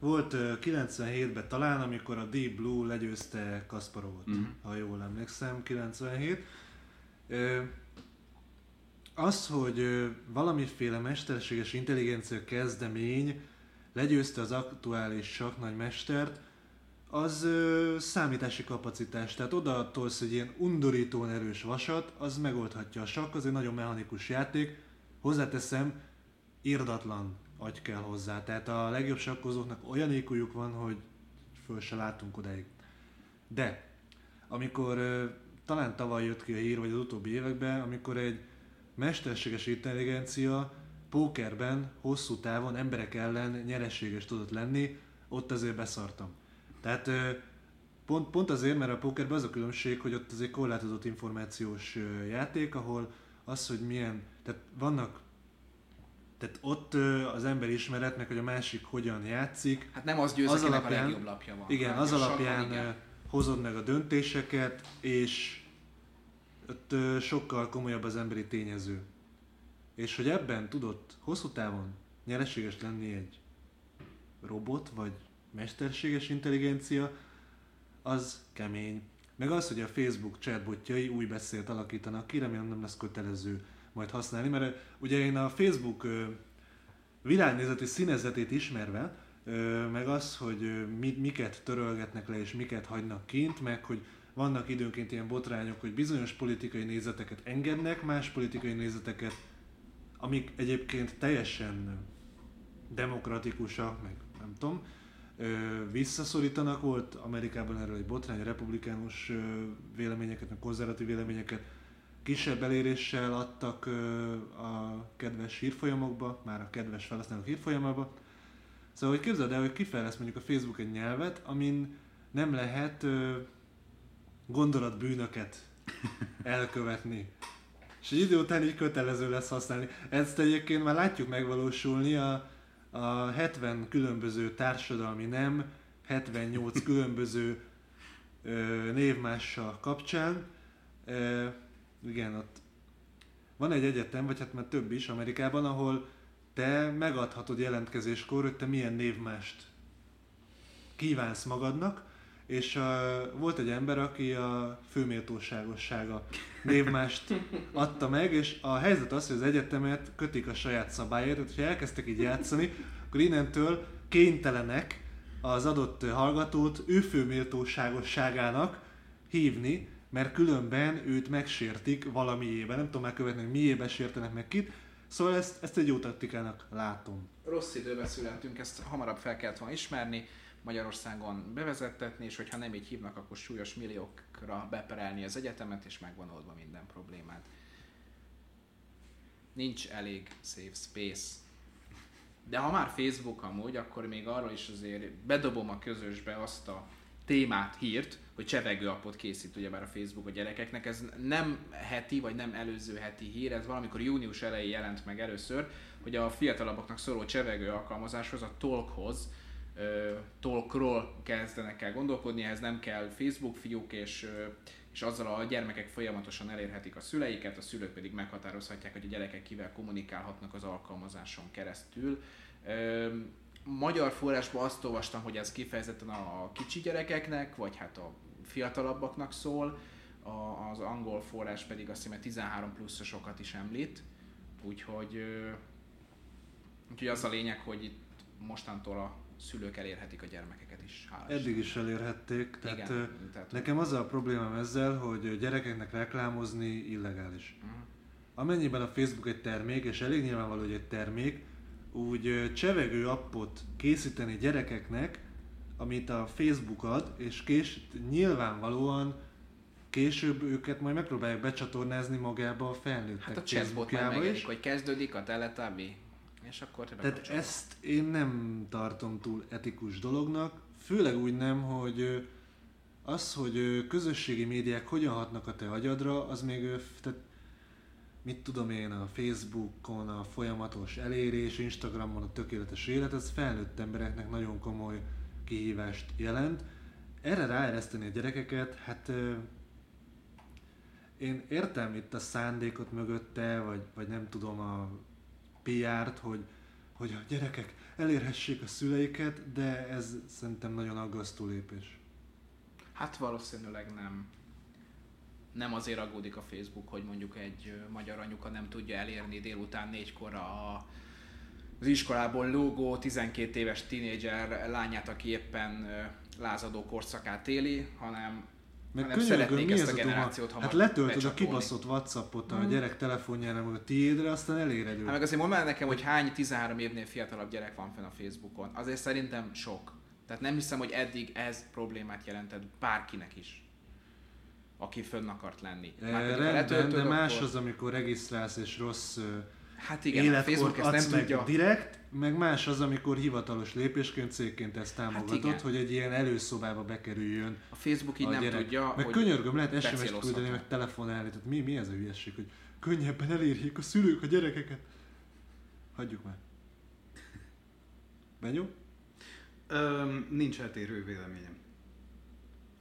C: volt 97-ben talán, amikor a Deep Blue legyőzte Kasparovot, uh-huh. ha jól emlékszem, 97. Az, hogy valamiféle mesterséges intelligencia kezdemény legyőzte az aktuális mestert, az ö, számítási kapacitás. Tehát oda tolsz egy ilyen undorítóan erős vasat, az megoldhatja a sakk, az egy nagyon mechanikus játék. Hozzáteszem, irdatlan agy kell hozzá. Tehát a legjobb sakkozóknak olyan ékújuk van, hogy föl se látunk odáig. De, amikor talán tavaly jött ki a hír, vagy az utóbbi években, amikor egy mesterséges intelligencia pókerben hosszú távon emberek ellen nyereséges tudott lenni, ott azért beszartam. Tehát pont, pont azért, mert a pókerben az a különbség, hogy ott azért korlátozott információs játék, ahol az, hogy milyen, tehát vannak tehát ott az ember ismeret meg, hogy a másik hogyan játszik.
B: Hát nem az győz, az alapján, a legjobb lapja van.
C: Igen, az alapján igen. hozod meg a döntéseket, és ott sokkal komolyabb az emberi tényező. És hogy ebben tudott hosszú távon nyereséges lenni egy robot, vagy mesterséges intelligencia, az kemény. Meg az, hogy a Facebook chatbotjai új beszélt alakítanak ki, remélem nem lesz kötelező majd használni, mert ugye én a Facebook világnézeti színezetét ismerve, meg az, hogy miket törölgetnek le és miket hagynak kint, meg hogy vannak időnként ilyen botrányok, hogy bizonyos politikai nézeteket engednek, más politikai nézeteket, amik egyébként teljesen demokratikusak, meg nem tudom, visszaszorítanak. Volt Amerikában erről egy botrány, republikánus véleményeket, meg konzervatív véleményeket kisebb eléréssel adtak a kedves hírfolyamokba, már a kedves felhasználók hírfolyamába. Szóval, hogy képzeld el, hogy kifejlesz mondjuk a Facebook egy nyelvet, amin nem lehet gondolatbűnöket elkövetni. És egy idő után így kötelező lesz használni. Ezt egyébként már látjuk megvalósulni a, a 70 különböző társadalmi nem, 78 különböző ö, névmással kapcsán. Ö, igen, ott van egy egyetem, vagy hát már több is Amerikában, ahol te megadhatod jelentkezéskor, hogy te milyen névmást kívánsz magadnak, és uh, volt egy ember, aki a főméltóságossága névmást adta meg, és a helyzet az, hogy az egyetemet kötik a saját szabályért, tehát ha elkezdtek így játszani, akkor innentől kénytelenek az adott hallgatót ő főméltóságosságának hívni, mert különben őt megsértik valamiében, nem tudom megkövetni, hogy miében sértenek meg kit, Szóval ezt, ezt egy jó taktikának látom.
B: Rossz időben születtünk, ezt hamarabb fel kellett volna ismerni, Magyarországon bevezettetni, és hogyha nem így hívnak, akkor súlyos milliókra beperelni az egyetemet, és megvan oldva minden problémát. Nincs elég safe space. De ha már Facebook amúgy, akkor még arról is azért bedobom a közösbe azt a témát, hírt, hogy csevegő appot készít ugyebár a Facebook a gyerekeknek. Ez nem heti, vagy nem előző heti hír, ez valamikor június elején jelent meg először, hogy a fiatalabbaknak szóló csevegő alkalmazáshoz, a Talkhoz, Talkról kezdenek el gondolkodni, ehhez nem kell Facebook fiúk, és, és azzal a gyermekek folyamatosan elérhetik a szüleiket, a szülők pedig meghatározhatják, hogy a gyerekek kivel kommunikálhatnak az alkalmazáson keresztül. Magyar forrásban azt olvastam, hogy ez kifejezetten a kicsi gyerekeknek, vagy hát a fiatalabbaknak szól, az angol forrás pedig azt hiszem 13 pluszosokat is említ, úgyhogy, úgyhogy az a lényeg, hogy itt mostantól a szülők elérhetik a gyermekeket is. Hálás.
C: Eddig is elérhették, tehát,
B: Igen, tehát-
C: nekem az a problémám ezzel, hogy gyerekeknek reklámozni illegális.
B: Mhm.
C: Amennyiben a Facebook egy termék, és elég nyilvánvaló, hogy egy termék, úgy csevegő appot készíteni gyerekeknek, amit a Facebook ad, és kés, nyilvánvalóan később őket majd megpróbálják becsatornázni magába a felnőttek
B: Hát a chatbot megjelenik, hogy kezdődik a Teletubby, és akkor te
C: Tehát ezt én nem tartom túl etikus dolognak, főleg úgy nem, hogy az, hogy közösségi médiák hogyan hatnak a te agyadra, az még, tehát mit tudom én, a Facebookon a folyamatos elérés, Instagramon a tökéletes élet, ez felnőtt embereknek nagyon komoly kihívást jelent. Erre ráereszteni a gyerekeket, hát én értem itt a szándékot mögötte, vagy, vagy nem tudom a PR-t, hogy, hogy a gyerekek elérhessék a szüleiket, de ez szerintem nagyon aggasztó lépés.
B: Hát valószínűleg nem. Nem azért aggódik a Facebook, hogy mondjuk egy magyar anyuka nem tudja elérni délután négykor a, az iskolából lógó 12 éves tinédzser lányát, aki éppen lázadó korszakát éli, hanem,
C: Meg
B: hanem
C: könyörgöm,
B: szeretnék
C: mi
B: ezt
C: ez
B: a generációt hamar
C: Hát letöltöd a kibaszott Whatsappot a
B: Mm.
C: gyerek telefonjára, meg a tiédre, aztán eléred őt.
B: Hát meg azért mondd már nekem, hogy hány 13 évnél fiatalabb gyerek van fenn a Facebookon. Azért szerintem sok. Tehát nem hiszem, hogy eddig ez problémát jelentett bárkinek is, aki fönn akart lenni.
C: E,
B: Márpedig, ha
C: rendben, de más
B: akkor-
C: az, amikor regisztrálsz és rossz
B: Hát igen, a Facebook ezt nem
C: meg
B: tudja.
C: direkt, meg más az, amikor hivatalos lépésként, cégként ezt támogatod,
B: igen.
C: hogy egy ilyen előszobába bekerüljön
B: A Facebook így
C: a
B: nem
C: gyerek.
B: tudja,
C: meg
B: hogy
C: könyörgöm, lehet SMS-t küldeni, meg telefonálni, tehát mi, mi ez a hülyeség, hogy könnyebben elérjék a szülők a gyerekeket. Hagyjuk már. Benyó?
D: Öm, nincs eltérő véleményem.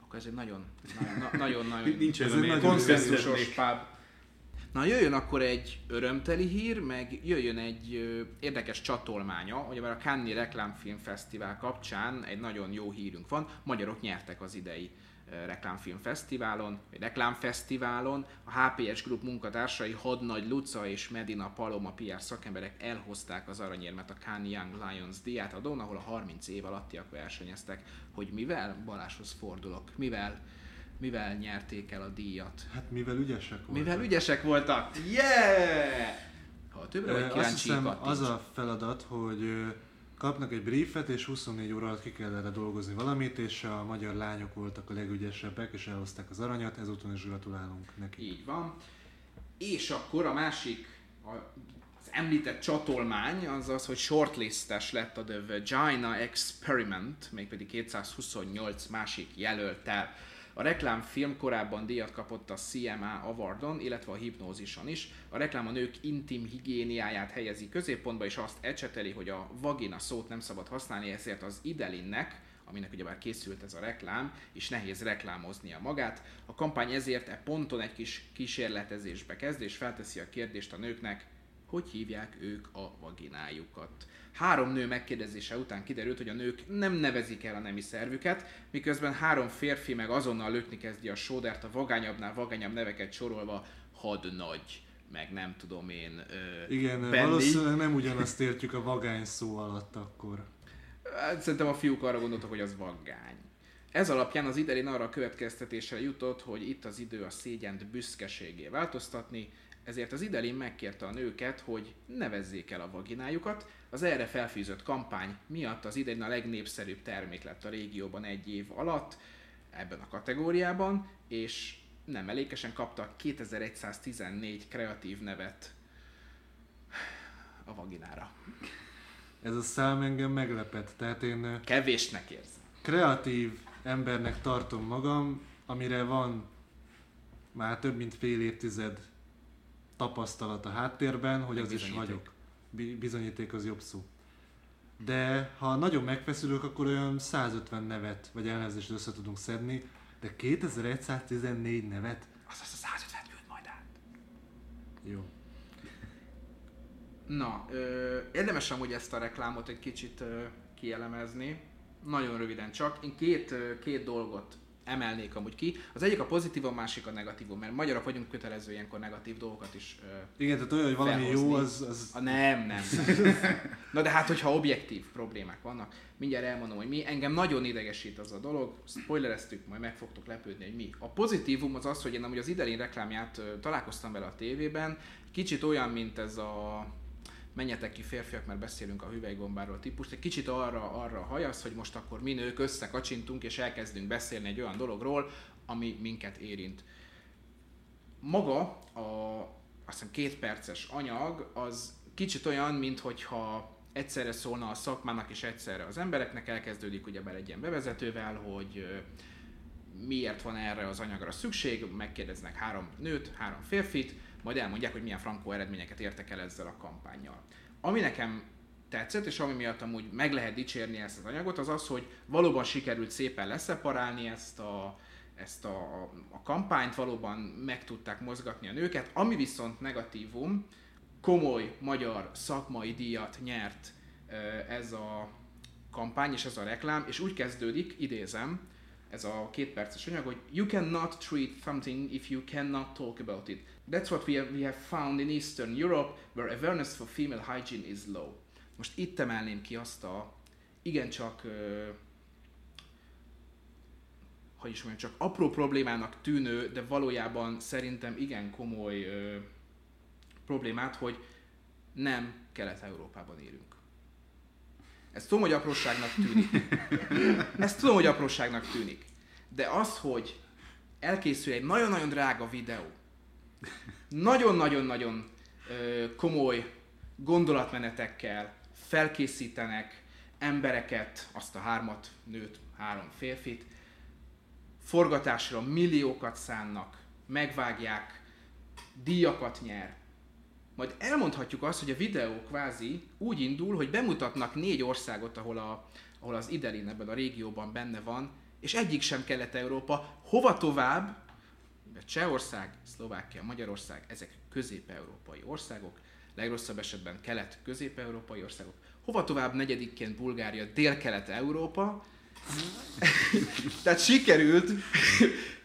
B: Akkor ez egy nagyon, nagyon, nagyon, nagyon
D: Nincs
C: Ez egy nagyon
B: konszenzusos pub. Na jöjjön akkor egy örömteli hír, meg jöjjön egy ö, érdekes csatolmánya, hogy a Cannes Reklámfilm Fesztivál kapcsán egy nagyon jó hírünk van. Magyarok nyertek az idei ö, Reklámfilm Fesztiválon, vagy Reklámfesztiválon. A HPS Group munkatársai Hadnagy Luca és Medina Paloma PR szakemberek elhozták az aranyérmet a Cannes Young Lions díját adón, ahol a 30 év alattiak versenyeztek. Hogy mivel? Baláshoz fordulok. Mivel? Mivel nyerték el a díjat?
C: Hát mivel ügyesek voltak.
B: Mivel ügyesek voltak. Yeah! Ha többre vagy
C: Azt
B: kíváncsi,
C: hiszem
B: kattints.
C: az a feladat, hogy kapnak egy briefet, és 24 óra alatt ki kell erre dolgozni valamit, és a magyar lányok voltak a legügyesebbek, és elhozták az aranyat, ezúton is gratulálunk neki.
B: Így van. És akkor a másik, az említett csatolmány az az, hogy shortlistes lett a The Vagina Experiment, mégpedig 228 másik jelöltel. A reklámfilm korábban díjat kapott a CMA Awardon, illetve a hipnózison is. A reklám a nők intim higiéniáját helyezi középpontba, és azt ecseteli, hogy a vagina szót nem szabad használni, ezért az Idelinnek, aminek ugyebár készült ez a reklám, és nehéz reklámoznia magát. A kampány ezért e ponton egy kis kísérletezésbe kezd, és felteszi a kérdést a nőknek, hogy hívják ők a vaginájukat. Három nő megkérdezése után kiderült, hogy a nők nem nevezik el a nemi szervüket, miközben három férfi meg azonnal lökni kezdi a sódert a vagányabbnál vagányabb neveket sorolva hadnagy, meg nem tudom én, ö,
C: Igen,
B: Benny.
C: valószínűleg nem ugyanazt értjük a vagány szó alatt akkor.
B: Hát szerintem a fiúk arra gondoltak, hogy az vaggány. Ez alapján az Idelin arra a következtetésre jutott, hogy itt az idő a szégyent büszkeségé változtatni, ezért az Idelin megkérte a nőket, hogy nevezzék el a vaginájukat. Az erre felfűzött kampány miatt az Idelin a legnépszerűbb termék lett a régióban egy év alatt ebben a kategóriában, és nem mellékesen kapta 2114 kreatív nevet a vaginára.
C: Ez a szám engem meglepett, tehát én
B: Kevésnek érzem.
C: kreatív embernek tartom magam, amire van már több mint fél évtized tapasztalat a háttérben, hogy az is vagyok. Bi- bizonyíték az jobb szó. De ha nagyon megfeszülök, akkor olyan 150 nevet vagy elnevezést össze tudunk szedni, de 2114 nevet?
B: Az az a 150 küld majd át.
C: Jó.
B: Na, ö, érdemes amúgy ezt a reklámot egy kicsit ö, kielemezni. Nagyon röviden csak. Én két, ö, két dolgot emelnék amúgy ki. Az egyik a pozitív, a másik a negatívum, mert magyarok vagyunk kötelező ilyenkor negatív dolgokat is ö,
C: Igen, tehát olyan, hogy valami
B: felhozni.
C: jó, az, az
B: A nem, nem. Na de hát, hogyha objektív problémák vannak, mindjárt elmondom, hogy mi. Engem nagyon idegesít az a dolog, spoilereztük, majd meg fogtok lepődni, hogy mi. A pozitívum az az, hogy én amúgy az Idelin reklámját ö, találkoztam vele a tévében, kicsit olyan, mint ez a menjetek ki férfiak, mert beszélünk a hüvelygombáról típust, egy kicsit arra, arra hajasz, hogy most akkor mi nők összekacsintunk és elkezdünk beszélni egy olyan dologról, ami minket érint. Maga a azt hiszem két perces anyag, az kicsit olyan, mint hogyha egyszerre szólna a szakmának és egyszerre az embereknek, elkezdődik ugyebár egy ilyen bevezetővel, hogy miért van erre az anyagra szükség, megkérdeznek három nőt, három férfit, majd elmondják, hogy milyen frankó eredményeket értek el ezzel a kampányjal. Ami nekem tetszett, és ami miatt amúgy meg lehet dicsérni ezt az anyagot, az az, hogy valóban sikerült szépen leszeparálni ezt a, ezt a, a kampányt, valóban meg tudták mozgatni a nőket. Ami viszont negatívum, komoly magyar szakmai díjat nyert ez a kampány és ez a reklám, és úgy kezdődik, idézem, ez a két perces anyag, hogy you cannot treat something if you cannot talk about it. That's what we have, we have found in Eastern Europe, where awareness for female hygiene is low. Most itt emelném ki azt a igencsak ö, hogy is mondjam, csak apró problémának tűnő, de valójában szerintem igen komoly ö, problémát, hogy nem Kelet-Európában élünk. Ez tudom, hogy apróságnak tűnik. Ez tudom, hogy apróságnak tűnik. De az, hogy elkészül egy nagyon-nagyon drága videó, nagyon-nagyon-nagyon komoly gondolatmenetekkel felkészítenek embereket, azt a hármat, nőt, három férfit, forgatásra milliókat szánnak, megvágják, díjakat nyer. Majd elmondhatjuk azt, hogy a videó kvázi úgy indul, hogy bemutatnak négy országot, ahol, a, ahol az Idelin ebben a régióban benne van, és egyik sem Kelet-Európa. Hova tovább? Csehország, Szlovákia, Magyarország, ezek közép-európai országok, legrosszabb esetben kelet-közép-európai országok. Hova tovább negyedikként Bulgária, dél-kelet-európa. Tehát sikerült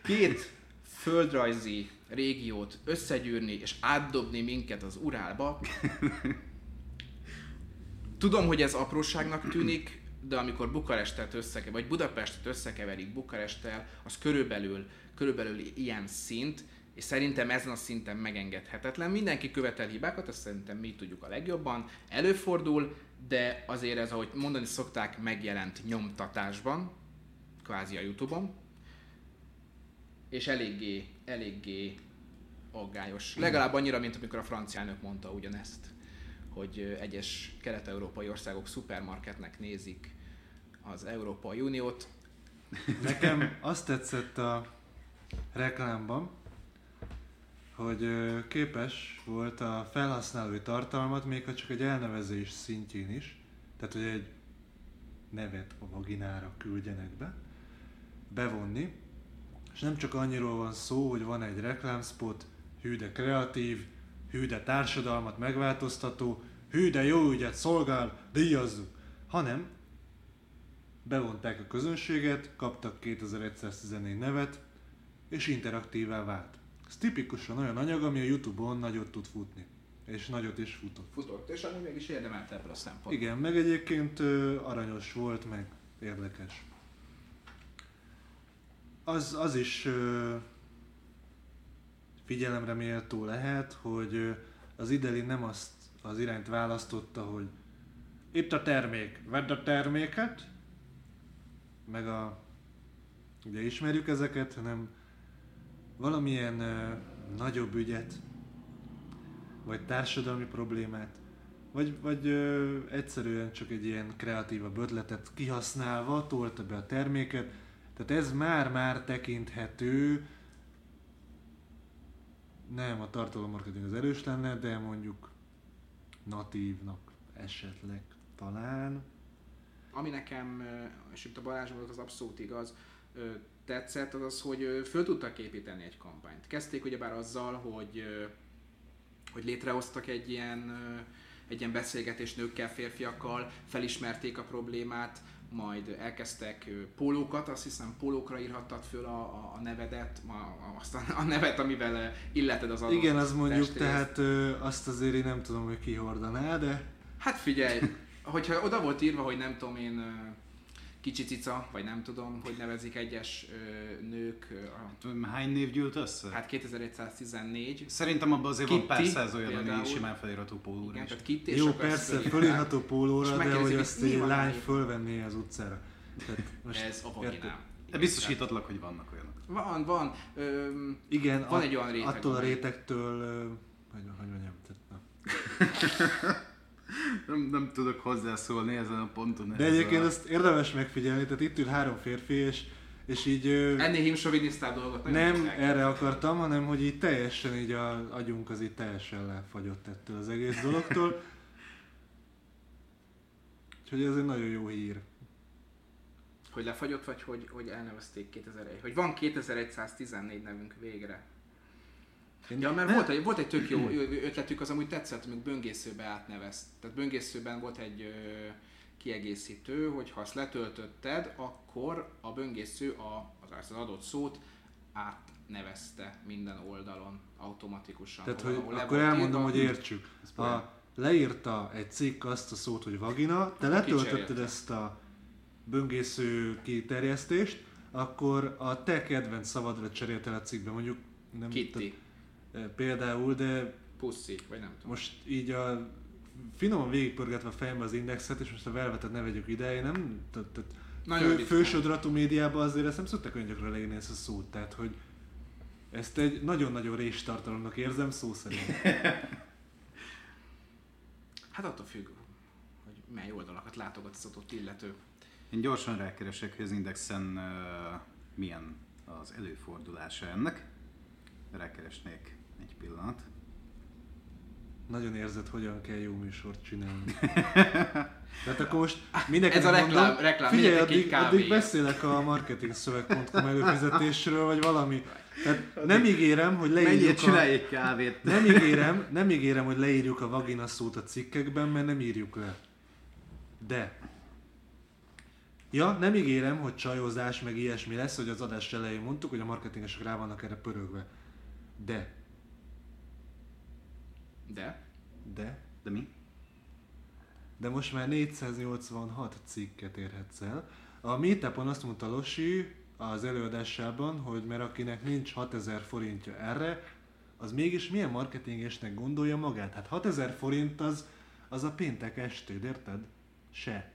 B: két földrajzi régiót összegyűrni és átdobni minket az Urálba. Tudom, hogy ez apróságnak tűnik, de amikor Bukarestet összekeverik, vagy Budapestet összekeverik Bukaresttel, az körülbelül, körülbelül ilyen szint, és szerintem ezen a szinten megengedhetetlen. Mindenki követel hibákat, ezt szerintem mi tudjuk a legjobban, előfordul, de azért ez, ahogy mondani szokták, megjelent nyomtatásban, kvázi a Youtube-on, és eléggé, eléggé aggályos. Legalább annyira, mint amikor a francia elnök mondta ugyanezt, hogy egyes kelet-európai országok szupermarketnek nézik az Európai Uniót.
C: Nekem azt tetszett a reklámban, hogy képes volt a felhasználói tartalmat, még ha csak egy elnevezés szintjén is, tehát hogy egy nevet a vaginára küldjenek be, bevonni, és nem csak annyiról van szó, hogy van egy reklámspot, hű de kreatív, hű de társadalmat megváltoztató, hű de jó ügyet szolgál, díjazzuk, hanem bevonták a közönséget, kaptak 2114 nevet, és interaktívá vált. Ez tipikusan olyan anyag, ami a Youtube-on nagyot tud futni. És nagyot is futott.
B: Futott, és amúgy meg is érdemelte ebből a szempontból.
C: Igen, meg egyébként aranyos volt, meg érdekes. Az, az is figyelemre méltó lehet, hogy az Ideli nem azt az irányt választotta, hogy itt a termék, vedd a terméket, meg a, ugye ismerjük ezeket, hanem valamilyen ö, nagyobb ügyet, vagy társadalmi problémát, vagy, vagy ö, egyszerűen csak egy ilyen kreatívabb ötletet kihasználva tolta be a terméket. Tehát ez már-már tekinthető, nem a tartalommarketing az erős lenne, de mondjuk natívnak esetleg talán.
B: Ami nekem, és itt a Balázs volt az abszolút igaz, tetszett, az az, hogy föl tudtak építeni egy kampányt. Kezdték ugyebár azzal, hogy, hogy létrehoztak egy ilyen, egy ilyen beszélgetés nőkkel, férfiakkal, felismerték a problémát, majd elkezdtek pólókat, azt hiszem pólókra írhattad föl a, a, a nevedet, a, azt a, a nevet, amivel illeted az adott
C: Igen, az mondjuk,
B: testrészt.
C: tehát ö, azt azért én nem tudom, hogy ki hordaná, de
B: Hát figyelj, hogyha oda volt írva, hogy nem tudom én kicsi cica, vagy nem tudom, hogy nevezik egyes ö, nők, ö, a,
D: Hány név gyűlt össze?
B: hát 2114,
D: Szerintem abban azért van
B: Kitty
D: pár száz olyan, ami simán felírható pólóra
B: igen,
D: is.
B: tehát Kitty,
C: jó, persze,
B: És
C: pólóra, de hogy azt egy
B: van
C: lány fölvenné az utcára. Tehát most
B: Ez a vaginám.
D: De biztosítatlak, hogy vannak olyanok.
B: Van, van. Öm,
C: Igen,
B: Van
C: a-
B: egy olyan réteg,
C: attól a rétegtől, ö, hogy, hogy mondjam, tehát, na.
D: Nem, nem tudok hozzászólni ezen a ponton.
C: De egyébként
D: a...
C: ezt érdemes megfigyelni, tehát itt ül három férfi, és, és így
B: ennél himsovinisztább dolgot
C: nem
B: tudják.
C: erre akartam, hanem hogy így teljesen így a agyunk az így teljesen lefagyott ettől az egész dologtól. Úgyhogy ez egy nagyon jó hír.
B: Hogy lefagyott, vagy hogy, hogy elnevezték 2001. Hogy van 2114 nevünk végre.
C: Én-
B: Ja, mert volt egy, volt egy tök jó ötletük, az amúgy tetszett, amíg böngészőbe átnevez. Tehát böngészőben volt egy ö, kiegészítő, hogy ha azt letöltötted, akkor a böngésző a, az az adott szót átnevezte minden oldalon automatikusan.
C: Tehát, hogy
B: ahol
C: akkor elmondom,
B: írva.
C: hogy értsük. Ha leírta egy cikk azt a szót, hogy vagina, te letöltötted ezt a böngésző kiterjesztést, akkor a te kedvenc szavadra cseréltél a cikkbe, mondjuk nem
B: Kitty,
C: tehát, például, de
B: Pussy, vagy nem tudom.
C: most így a finoman végigpörgetve a fejembe az indexet, és most a velvetet ne vegyük ide, én nem, tehát,
B: Nagyon
C: fő, fősodratú médiában azért ezt nem szoktak olyan gyakran leírni ezt a szót, tehát hogy ezt egy nagyon-nagyon rés tartalomnak érzem szó szerint.
B: Hát attól függ, hogy mely oldalakat látogat az adott illető.
D: Én gyorsan rákeresek, hogy az Indexen uh, milyen az előfordulása ennek. Rákeresnék egy pillanat.
C: Nagyon érzed, hogyan kell jó műsort csinálni. Tehát akkor most mindenkinek
B: Ez a reklám-
C: mondom,
B: reklám,
C: figyelj, addig, addig beszélek a marketingszöveg.com előfizetésről, vagy valami. Tehát nem ígérem, hogy leírjuk a...
D: kávét?
C: Nem ígérem, nem ígérem, hogy leírjuk a vagina szót a cikkekben, mert nem írjuk le. De. Ja, nem ígérem, hogy csajozás meg ilyesmi lesz, hogy az adás elején mondtuk, hogy a marketingesek rá vannak erre pörögve. De.
B: De
C: De.
D: De mi?
C: De most már 486 cikket érhetsz el. A meetupon azt mondta Losi az előadásában, hogy mert akinek nincs 6000 forintja erre, az mégis milyen marketingesnek gondolja magát? Hát 6000 forint az, az a péntek estéd, érted? Se.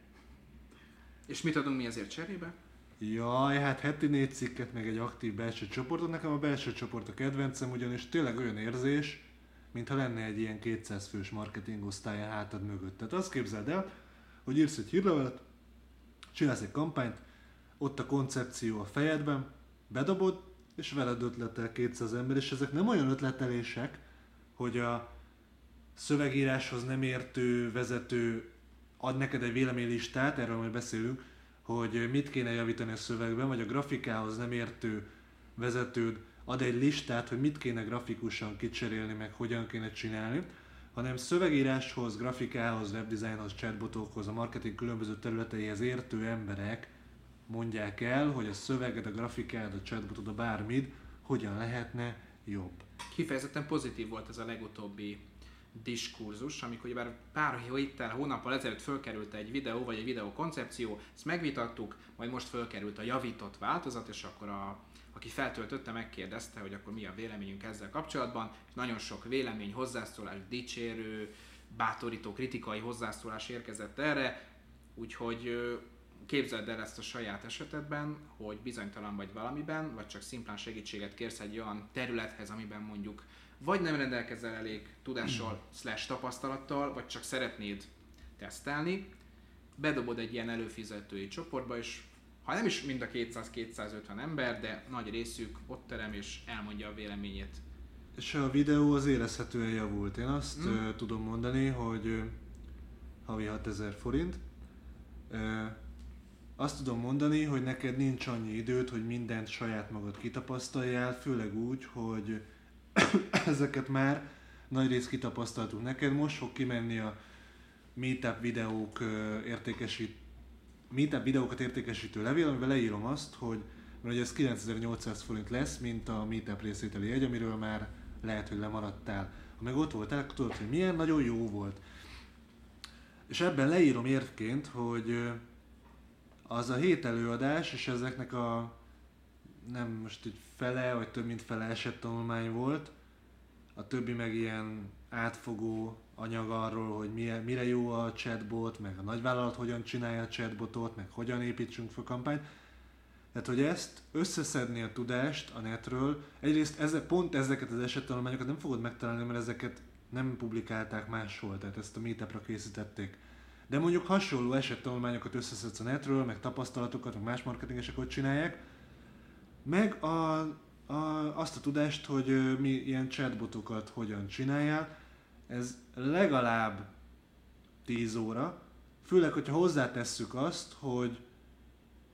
B: És mit adunk mi ezért cserébe?
C: Jaj, hát heti négy cikket, meg egy aktív belső csoportot. Nekem a belső csoport a kedvencem, ugyanis tényleg olyan érzés, mintha lenne egy ilyen 200 fős marketing osztály a hátad mögött. Tehát azt képzeld el, hogy írsz egy hírlevelet, csinálsz egy kampányt, ott a koncepció a fejedben, bedobod, és veled ötletel 200 ember, és ezek nem olyan ötletelések, hogy a szövegíráshoz nem értő vezető ad neked egy véleménylistát, erről majd beszélünk, hogy mit kéne javítani a szövegben, vagy a grafikához nem értő vezetőd ad egy listát, hogy mit kéne grafikusan kicserélni, meg hogyan kéne csinálni, hanem szövegíráshoz, grafikához, webdesignhoz, chatbotokhoz, a marketing különböző területeihez értő emberek mondják el, hogy a szöveged, a grafikád, a chatbotod, a bármid hogyan lehetne jobb.
B: Kifejezetten pozitív volt ez a legutóbbi diskurzus, amikor ugyebár pár héttel, hónappal ezelőtt fölkerült egy videó, vagy egy videó koncepció, ezt megvitattuk, majd most fölkerült a javított változat, és akkor a, aki feltöltötte, megkérdezte, hogy akkor mi a véleményünk ezzel kapcsolatban, és nagyon sok vélemény, hozzászólás, dicsérő, bátorító, kritikai hozzászólás érkezett erre, úgyhogy képzeld el ezt a saját esetedben, hogy bizonytalan vagy valamiben, vagy csak szimplán segítséget kérsz egy olyan területhez, amiben mondjuk vagy nem rendelkezel elég tudással, slash tapasztalattal, vagy csak szeretnéd tesztelni, bedobod egy ilyen előfizetői csoportba, és ha nem is mind a 200-250 ember, de nagy részük ott terem és elmondja a véleményét.
C: És a videó az érezhetően javult. Én azt
B: Mm.
C: mm. uh, tudom mondani, hogy uh, havi 6000 forint. Uh, azt tudom mondani, hogy neked nincs annyi időd, hogy mindent saját magad kitapasztaljál, főleg úgy, hogy ezeket már nagy rész kitapasztaltuk neked. Most fog kimenni a meetup videók értékesít, meetup videókat értékesítő levél, amiben leírom azt, hogy mert ez 9800 forint lesz, mint a meetup részvételi jegy, amiről már lehet, hogy lemaradtál. Ha meg ott voltál, akkor tudod, hogy milyen nagyon jó volt. És ebben leírom érvként, hogy az a hét előadás, és ezeknek a nem most egy fele, vagy több mint fele esettanulmány volt, a többi meg ilyen átfogó anyag arról, hogy mire, mire jó a chatbot, meg a nagyvállalat hogyan csinálja a chatbotot, meg hogyan építsünk fel kampányt. Tehát, hogy ezt összeszedni a tudást a netről, egyrészt ezek, pont ezeket az esettanulmányokat nem fogod megtalálni, mert ezeket nem publikálták máshol, tehát ezt a meetupra készítették. De mondjuk hasonló esettanulmányokat összeszedsz a netről, meg tapasztalatokat, meg más marketingesek hogy csinálják, meg a, a, azt a tudást, hogy mi ilyen chatbotokat hogyan csináljál, ez legalább 10 óra, főleg, hogyha hozzátesszük azt, hogy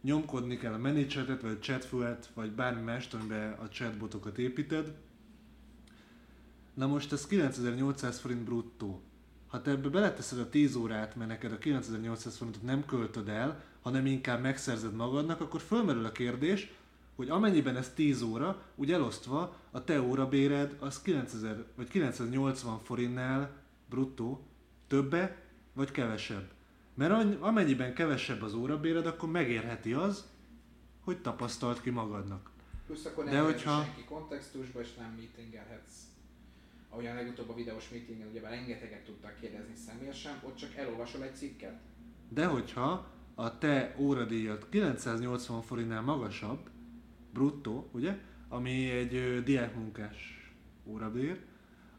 C: nyomkodni kell a ManyChat-et, vagy a chatfuel vagy bármi mást, amiben a chatbotokat építed. Na most ez 9800 forint bruttó. Ha te ebbe beleteszed a 10 órát, mert neked a 9800 forintot nem költöd el, hanem inkább megszerzed magadnak, akkor fölmerül a kérdés, hogy amennyiben ez 10 óra, úgy elosztva a te órabéred az 9000 vagy 980 forintnál bruttó többe vagy kevesebb. Mert amennyiben kevesebb az órabéred, akkor megérheti az, hogy tapasztalt ki magadnak.
B: Plusz akkor nem De hogyha... senki kontextusba, és nem meetingelhetsz. Ahogyan legutóbb a videós meetingen ugye rengeteget tudtak kérdezni személyesen, ott csak elolvasol egy cikket.
C: De hogyha a te óradíjat 980 forintnál magasabb, bruttó, ugye, ami egy diákmunkás órabér,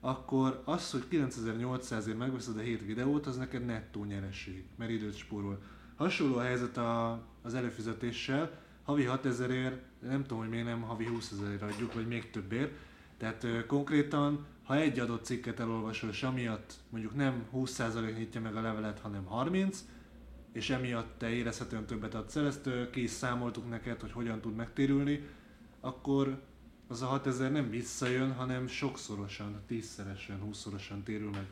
C: akkor az, hogy 9800-ért megveszed a 7 videót, az neked nettó nyereség, mert időt spórol. Hasonló a helyzet a, az előfizetéssel, havi 6000ért, nem tudom, hogy miért nem havi 20 ezerért adjuk, vagy még többért. Tehát ö, konkrétan, ha egy adott cikket elolvasol, és amiatt mondjuk nem 20% nyitja meg a levelet, hanem 30, és emiatt te érezhetően többet adsz el, ezt ki is számoltuk neked, hogy hogyan tud megtérülni, akkor az a 6000 nem visszajön, hanem sokszorosan, tízszeresen, húszszorosan térül meg.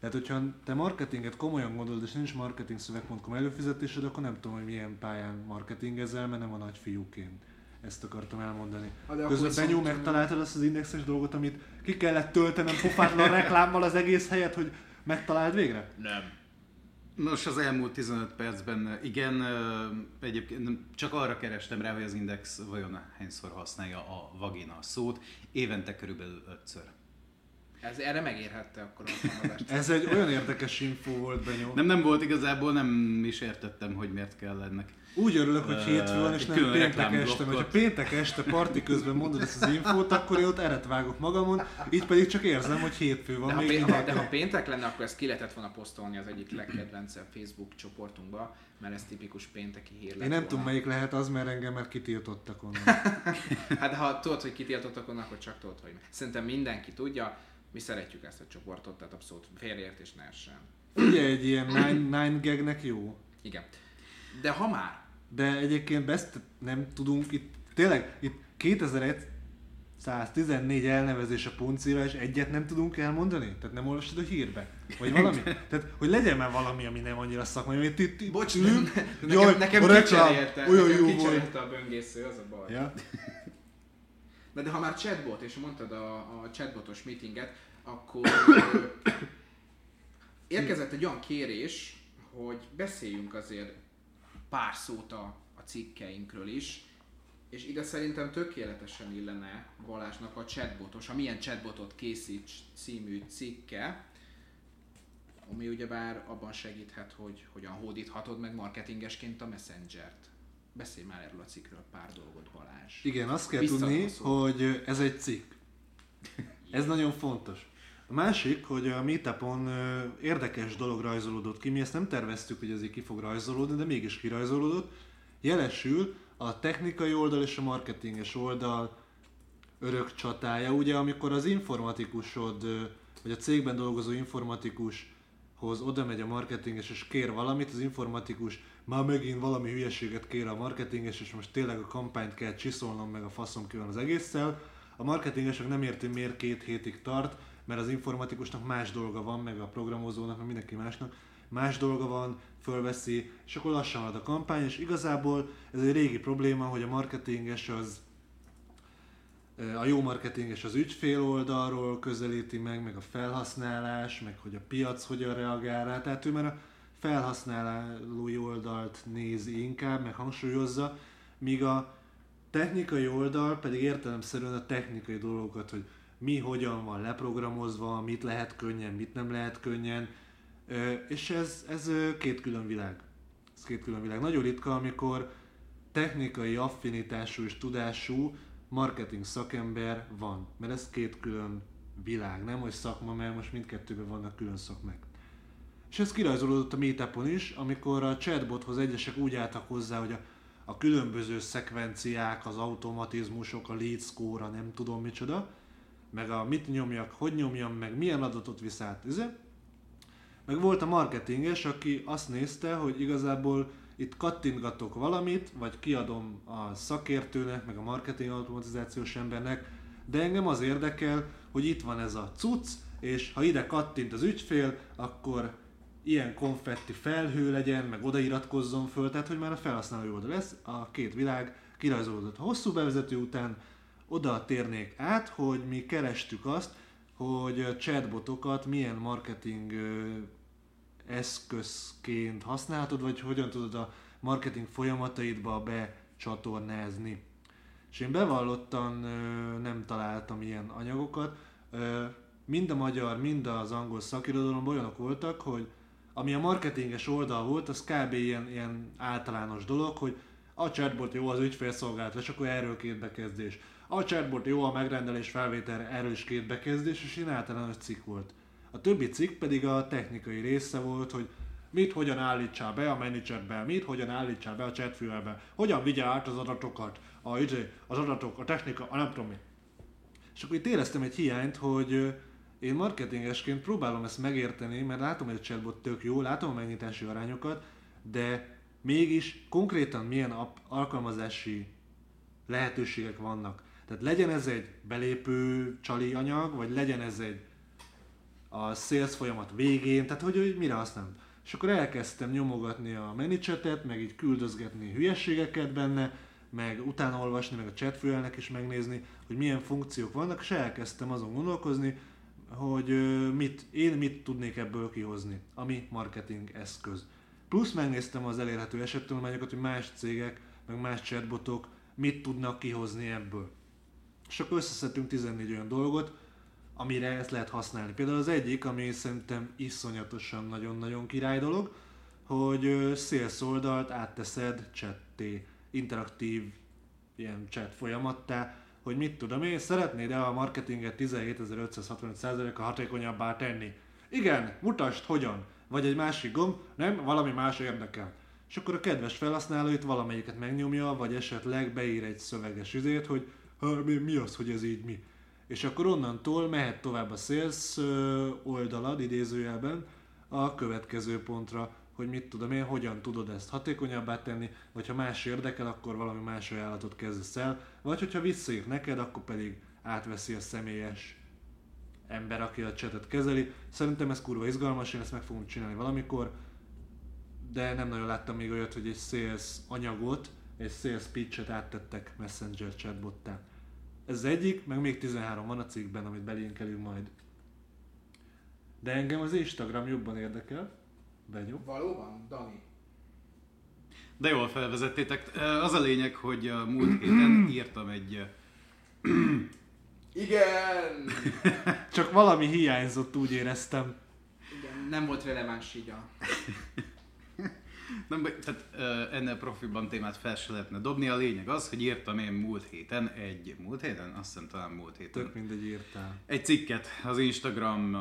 C: Tehát, hogyha te marketinget komolyan gondolod, és nincs marketingszöveg.com előfizetésed, akkor nem tudom, hogy milyen pályán marketingezel, mert nem a nagyfiúként. Ezt akartam elmondani. Közben Benyó megtaláltad azt az indexes dolgot, amit ki kellett töltenem pofátlan reklámmal az egész helyet, hogy megtaláld végre?
B: Nem.
D: Nos, az elmúlt 15 percben igen, egyébként csak arra kerestem rá, hogy az Index vajon hányszor használja a vagina szót, évente körülbelül ötször.
B: Ez erre megérhette akkor a
C: Ez egy olyan érdekes info volt, Benyó.
D: Nem, nem volt igazából, nem is értettem, hogy miért kell ennek
C: úgy örülök, hogy hétfő van, és nem péntek este, mert ha péntek este parti közben mondod ezt az infót, akkor én ott eret vágok magamon, így pedig csak érzem, hogy hétfő van.
B: De,
C: még
B: ha, de ha péntek lenne, akkor ezt ki lehetett volna posztolni az egyik legkedvencebb Facebook csoportunkba, mert ez tipikus pénteki hír
C: Én nem volna. tudom, melyik lehet az, mert engem már kitiltottak onnan.
B: hát ha tudod, hogy kitiltottak onnan, akkor csak tudod, hogy szerintem mindenki tudja, mi szeretjük ezt a csoportot, tehát abszolút félreértés ne essen.
C: Ugye egy ilyen nine, nine gagnek jó?
B: Igen. De ha már
C: de egyébként ezt nem tudunk itt, tényleg itt 2114 elnevezés a puncira, és egyet nem tudunk elmondani? Tehát nem olvastad a hírbe? Vagy valami? Tehát, hogy legyen már valami, ami nem annyira szakmai, amit itt, itt
B: Bocs, ülünk, nekem, jaj, nekem a reklám, olyan nekem jó volt. a böngésző, az a baj. Ja. De, de ha már chatbot, és mondtad a, a chatbotos meetinget, akkor érkezett egy olyan kérés, hogy beszéljünk azért pár szót a, a cikkeinkről is, és ide szerintem tökéletesen illene Balázsnak a chatbotos, a Milyen chatbotot készíts című cikke, ami ugyebár abban segíthet, hogy hogyan hódíthatod meg marketingesként a Messenger-t. Beszélj már erről a cikkről pár dolgot, Balázs.
C: Igen, azt kell tudni, hogy ez egy cikk. Ez nagyon fontos. A másik, hogy a Meetupon érdekes dolog rajzolódott ki, mi ezt nem terveztük, hogy ez így ki fog rajzolódni, de mégis kirajzolódott. Jelesül a technikai oldal és a marketinges oldal örök csatája, ugye amikor az informatikusod, vagy a cégben dolgozó informatikushoz oda megy a marketinges és kér valamit, az informatikus már megint valami hülyeséget kér a marketinges, és most tényleg a kampányt kell csiszolnom, meg a faszom ki van az egésszel. A marketingesek nem érti miért két hétig tart, mert az informatikusnak más dolga van, meg a programozónak, meg mindenki másnak, más dolga van, fölveszi, és akkor lassan ad a kampány, és igazából ez egy régi probléma, hogy a marketinges az a jó marketinges az ügyfél oldalról közelíti meg, meg a felhasználás, meg hogy a piac hogyan reagál rá, tehát ő már a felhasználói oldalt nézi inkább, meg hangsúlyozza, míg a technikai oldal pedig értelemszerűen a technikai dolgokat, hogy mi hogyan van leprogramozva, mit lehet könnyen, mit nem lehet könnyen, és ez, ez két külön világ. Ez két külön világ. Nagyon ritka, amikor technikai affinitású és tudású marketing szakember van, mert ez két külön világ, nem hogy szakma, mert most mindkettőben vannak külön szakmák. És ez kirajzolódott a meetupon is, amikor a chatbothoz egyesek úgy álltak hozzá, hogy a, a különböző szekvenciák, az automatizmusok, a lead score, a nem tudom micsoda, meg a mit nyomjak, hogy nyomjam, meg milyen adatot visz át, izé. Meg volt a marketinges, aki azt nézte, hogy igazából itt kattintgatok valamit, vagy kiadom a szakértőnek, meg a marketing automatizációs embernek, de engem az érdekel, hogy itt van ez a cucc, és ha ide kattint az ügyfél, akkor ilyen konfetti felhő legyen, meg odairatkozzon föl, tehát hogy már a felhasználó oldal lesz, a két világ kirajzolódott. A hosszú bevezető után oda térnék át, hogy mi kerestük azt, hogy chatbotokat milyen marketing eszközként használhatod, vagy hogyan tudod a marketing folyamataidba becsatornázni. És én bevallottan nem találtam ilyen anyagokat. Mind a magyar, mind az angol szakirodalomban olyanok voltak, hogy ami a marketinges oldal volt, az kb. ilyen, ilyen általános dolog, hogy a chatbot jó az ügyfélszolgálat, és akkor erről két bekezdés. A chatbot jó a megrendelés felvételre, erről is két bekezdés, és ilyen általános cikk volt. A többi cikk pedig a technikai része volt, hogy mit hogyan állítsál be a managerbe, mit hogyan állítsál be a chatfülbe, hogyan vigye át az adatokat, a, izé, az adatok, a technika, a nem tudom mi. És akkor itt éreztem egy hiányt, hogy én marketingesként próbálom ezt megérteni, mert látom, hogy a chatbot tök jó, látom a megnyitási arányokat, de mégis konkrétan milyen alkalmazási lehetőségek vannak. Tehát legyen ez egy belépő csali anyag, vagy legyen ez egy a sales folyamat végén, tehát hogy, hogy mire használom. És akkor elkezdtem nyomogatni a ManyChat-et, meg így küldözgetni hülyességeket benne, meg utána olvasni, meg a chatfülelnek is megnézni, hogy milyen funkciók vannak, és elkezdtem azon gondolkozni, hogy mit, én mit tudnék ebből kihozni, ami marketing eszköz. Plusz megnéztem az elérhető esettanulmányokat, hogy más cégek, meg más chatbotok mit tudnak kihozni ebből. És akkor összeszedtünk 14 olyan dolgot, amire ezt lehet használni. Például az egyik, ami szerintem iszonyatosan nagyon-nagyon király dolog, hogy sales oldalt átteszed chatté, interaktív ilyen chat folyamattá, hogy mit tudom én, szeretnéd-e a marketinget 17.565%-a hatékonyabbá tenni? Igen, mutasd hogyan. Vagy egy másik gomb, nem, valami más érdekel. És akkor a kedves felhasználó itt valamelyiket megnyomja, vagy esetleg beír egy szöveges üzét, hogy mi, mi az, hogy ez így mi és akkor onnantól mehet tovább a sales oldalad idézőjelben a következő pontra, hogy mit tudom én, hogyan tudod ezt hatékonyabbá tenni, vagy ha más érdekel, akkor valami más ajánlatot kezdesz el, vagy hogyha visszaír neked, akkor pedig átveszi a személyes ember, aki a chatet kezeli. Szerintem ez kurva izgalmas, én ezt meg fogom csinálni valamikor, de nem nagyon láttam még olyat, hogy egy sales anyagot, egy sales pitchet áttettek Messenger chatbottá. Ez az egyik, meg még 13 van a cikkben, amit belinkelünk majd. De engem az Instagram jobban érdekel. Benyom.
B: Valóban, Dani?
D: De jól felvezettétek. Az a lényeg, hogy a múlt héten írtam egy...
B: Igen!
C: Csak valami hiányzott, úgy éreztem.
B: Igen, nem volt releváns így a...
D: Nem, tehát ennél profiban témát fel se lehetne dobni. A lényeg az, hogy írtam én múlt héten egy, múlt héten? Azt hiszem talán múlt héten.
C: Tök mindegy írtál.
D: Egy cikket az Instagram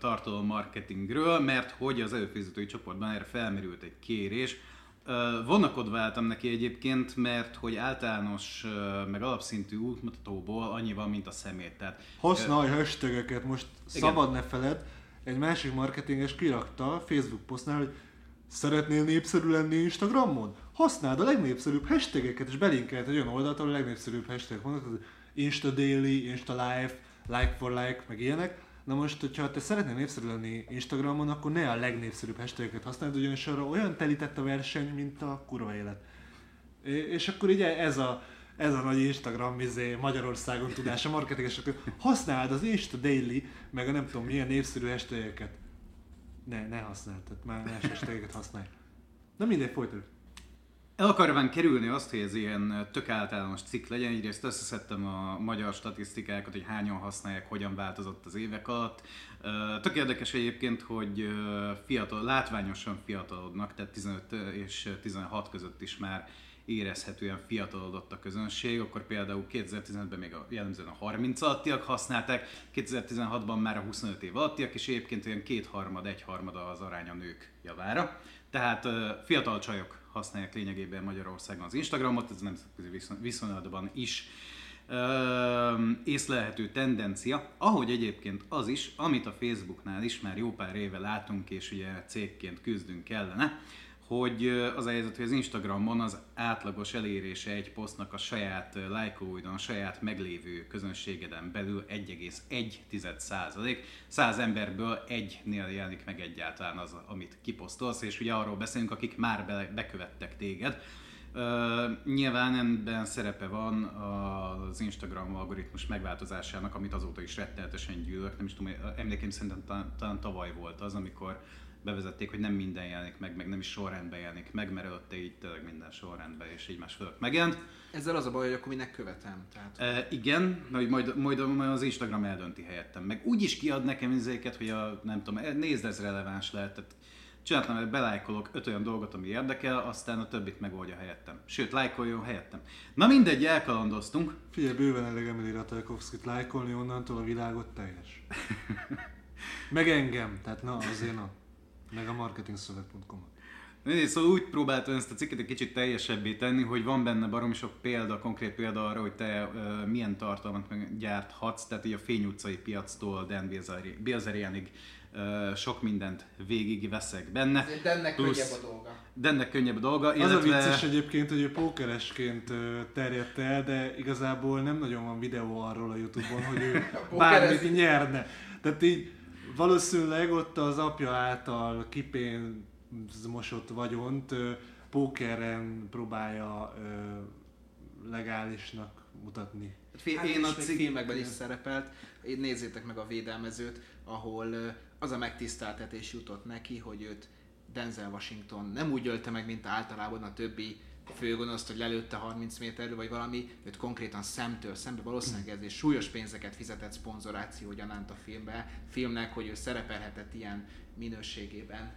D: tartalom marketingről, mert hogy az előfizetői csoportban erre felmerült egy kérés. Vonakodva álltam neki egyébként, mert hogy általános, meg alapszintű útmutatóból annyi van, mint a szemét. Tehát,
C: Használj uh, hashtageket, most igen. szabad ne feled, egy másik marketinges kirakta Facebook posztnál, hogy Szeretnél népszerű lenni Instagramon? Használd a legnépszerűbb hashtageket, és belinkelt egy olyan oldalt, ahol a legnépszerűbb hashtag vannak, az Insta Daily, Insta Life, Like for Like, meg ilyenek. Na most, hogyha te szeretnél népszerű lenni Instagramon, akkor ne a legnépszerűbb hashtageket használd, ugyanis arra olyan telített a verseny, mint a kurva élet. És akkor ugye ez a, ez a nagy Instagram izé, Magyarországon tudása, marketinges, akkor használd az Insta Daily, meg a nem tudom milyen népszerű hashtageket. Ne, ne használd, tehát már más hashtageket használj. Na mindegy, folytatjuk.
D: El akarván kerülni azt, hogy ez ilyen tök általános cikk legyen, egyrészt összeszedtem a magyar statisztikákat, hogy hányan használják, hogyan változott az évek alatt. Tök érdekes egyébként, hogy fiatal, látványosan fiatalodnak, tehát 15 és 16 között is már érezhetően fiatalodott a közönség, akkor például 2015-ben még a, jellemzően a 30 alattiak használták, 2016-ban már a 25 év alattiak, és egyébként olyan kétharmad, egyharmad az arány a nők javára. Tehát fiatal csajok használják lényegében Magyarországon az Instagramot, ez nemzetközi viszonylatban is észlelhető tendencia, ahogy egyébként az is, amit a Facebooknál is már jó pár éve látunk, és ugye cégként küzdünk ellene, hogy az a helyzet, hogy az Instagramon az átlagos elérése egy posztnak a saját lájkolóidon, a saját meglévő közönségeden belül 1,1 százalék. 100 emberből egynél jelenik meg egyáltalán az, amit kiposztolsz, és ugye arról beszélünk, akik már be, bekövettek téged. Uh, nyilván ebben szerepe van az Instagram algoritmus megváltozásának, amit azóta is rettenetesen gyűlök. Nem is tudom, emlékeim szerintem talán, talán tavaly volt az, amikor bevezették, hogy nem minden jelenik meg, meg nem is sorrendben jelenik meg, mert előtte így tényleg minden sorrendben és egymás fölött megjelent.
B: Ezzel az a baj, hogy akkor minek követem. Tehát...
D: E, igen, majd, majd, majd, az Instagram eldönti helyettem. Meg úgy is kiad nekem izéket, hogy a, nem tudom, e, nézd ez releváns lehet. Tehát csináltam, hogy belájkolok öt olyan dolgot, ami érdekel, aztán a többit megoldja helyettem. Sőt, lájkoljon helyettem. Na mindegy, elkalandoztunk.
C: Figyelj, bőven elég Emily Ratajkovszkit lájkolni, onnantól a világot teljes. Meg engem, tehát na azért na. Meg a marketingszöveg.com.
D: Szóval úgy próbáltam ezt a cikket egy kicsit teljesebbé tenni, hogy van benne barom sok példa, konkrét példa arra, hogy te uh, milyen tartalmat gyárthatsz, tehát így a Fény utcai piactól Dan Bilzerianig uh, sok mindent végig veszek benne.
B: De ennek Plusz, könnyebb a dolga.
D: ennek könnyebb a dolga.
C: Az illetve... a vicces egyébként, hogy ő pókeresként terjedt el, de igazából nem nagyon van videó arról a Youtube-on, hogy ő bármit nyerne. Tehát így valószínűleg ott az apja által kipénzmosott vagyont pókeren próbálja legálisnak mutatni.
B: Hát én a cig... filmekben is szerepelt, én nézzétek meg a védelmezőt, ahol az a megtiszteltetés jutott neki, hogy őt Denzel Washington nem úgy ölte meg, mint általában a többi főgonoszt, hogy lelőtte 30 méterről, vagy valami, őt konkrétan szemtől szembe valószínűleg ezért súlyos pénzeket fizetett szponzoráció gyanánt a filmbe, filmnek, hogy ő szerepelhetett ilyen minőségében.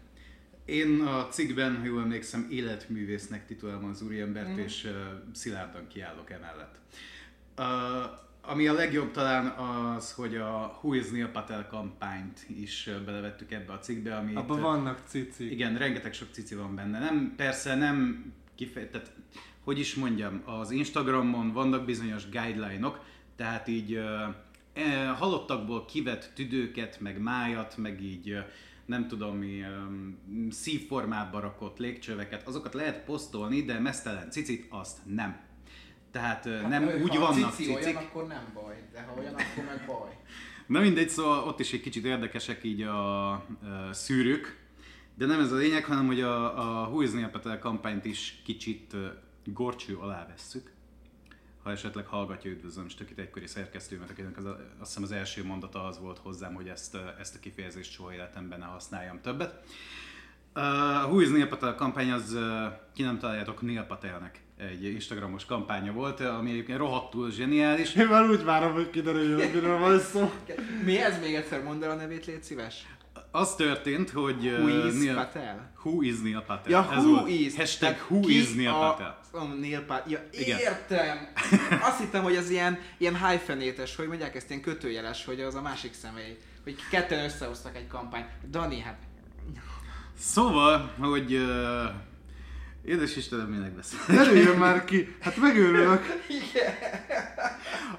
D: Én a cikkben, ha jól emlékszem, életművésznek titulálom az úriembert, mm. és uh, szilárdan kiállok emellett. Uh, ami a legjobb talán az, hogy a Who is Neil Patel kampányt is belevettük ebbe a cikkbe. Amit,
C: Abban vannak cici.
D: Igen, rengeteg sok cici van benne. Nem, persze nem kifejtett, hogy is mondjam, az Instagramon vannak bizonyos guideline-ok, tehát így e, halottakból kivett tüdőket, meg májat, meg így nem tudom mi, szívformába rakott légcsöveket, azokat lehet posztolni, de mesztelen cicit azt nem. Tehát hát, nem ő, úgy
B: ha
D: vannak
B: cici cicik. olyan, akkor nem baj, de ha olyan, akkor meg baj.
D: Na mindegy, szóval ott is egy kicsit érdekesek így a, a szűrők, de nem ez a lényeg, hanem hogy a, a Who is Neil kampányt is kicsit gorcső alá vesszük. Ha esetleg hallgatja, üdvözlöm itt egykori szerkesztőmet, akinek az, azt hiszem az első mondata az volt hozzám, hogy ezt, ezt a kifejezést soha életemben ne használjam többet. A uh, Who is Neil Patel kampány az, uh, ki nem találjátok, Neil Patelnek egy Instagramos kampánya volt, ami egyébként rohadtul zseniális.
C: Én már úgy várom, hogy kiderüljön, hogy miről van szó.
B: Mi ez még egyszer mondd el a nevét, légy szíves?
D: Az történt, hogy...
B: Who is Neil, Patel?
D: Who is Neil Patel?
B: Ja,
D: Ez
B: who volt. is.
D: Hashtag who is Neil Patel.
B: A, Neil Patel. Ja, Igen. értem. Azt hittem, hogy az ilyen, ilyen hyphenétes, hogy mondják ezt ilyen kötőjeles, hogy az a másik személy. Hogy ketten összehoztak egy kampányt. Dani, hát...
D: Szóval, hogy... Uh, Édes Istenem, minek beszél?
C: Előjön már ki, hát megőrülök.
B: Igen.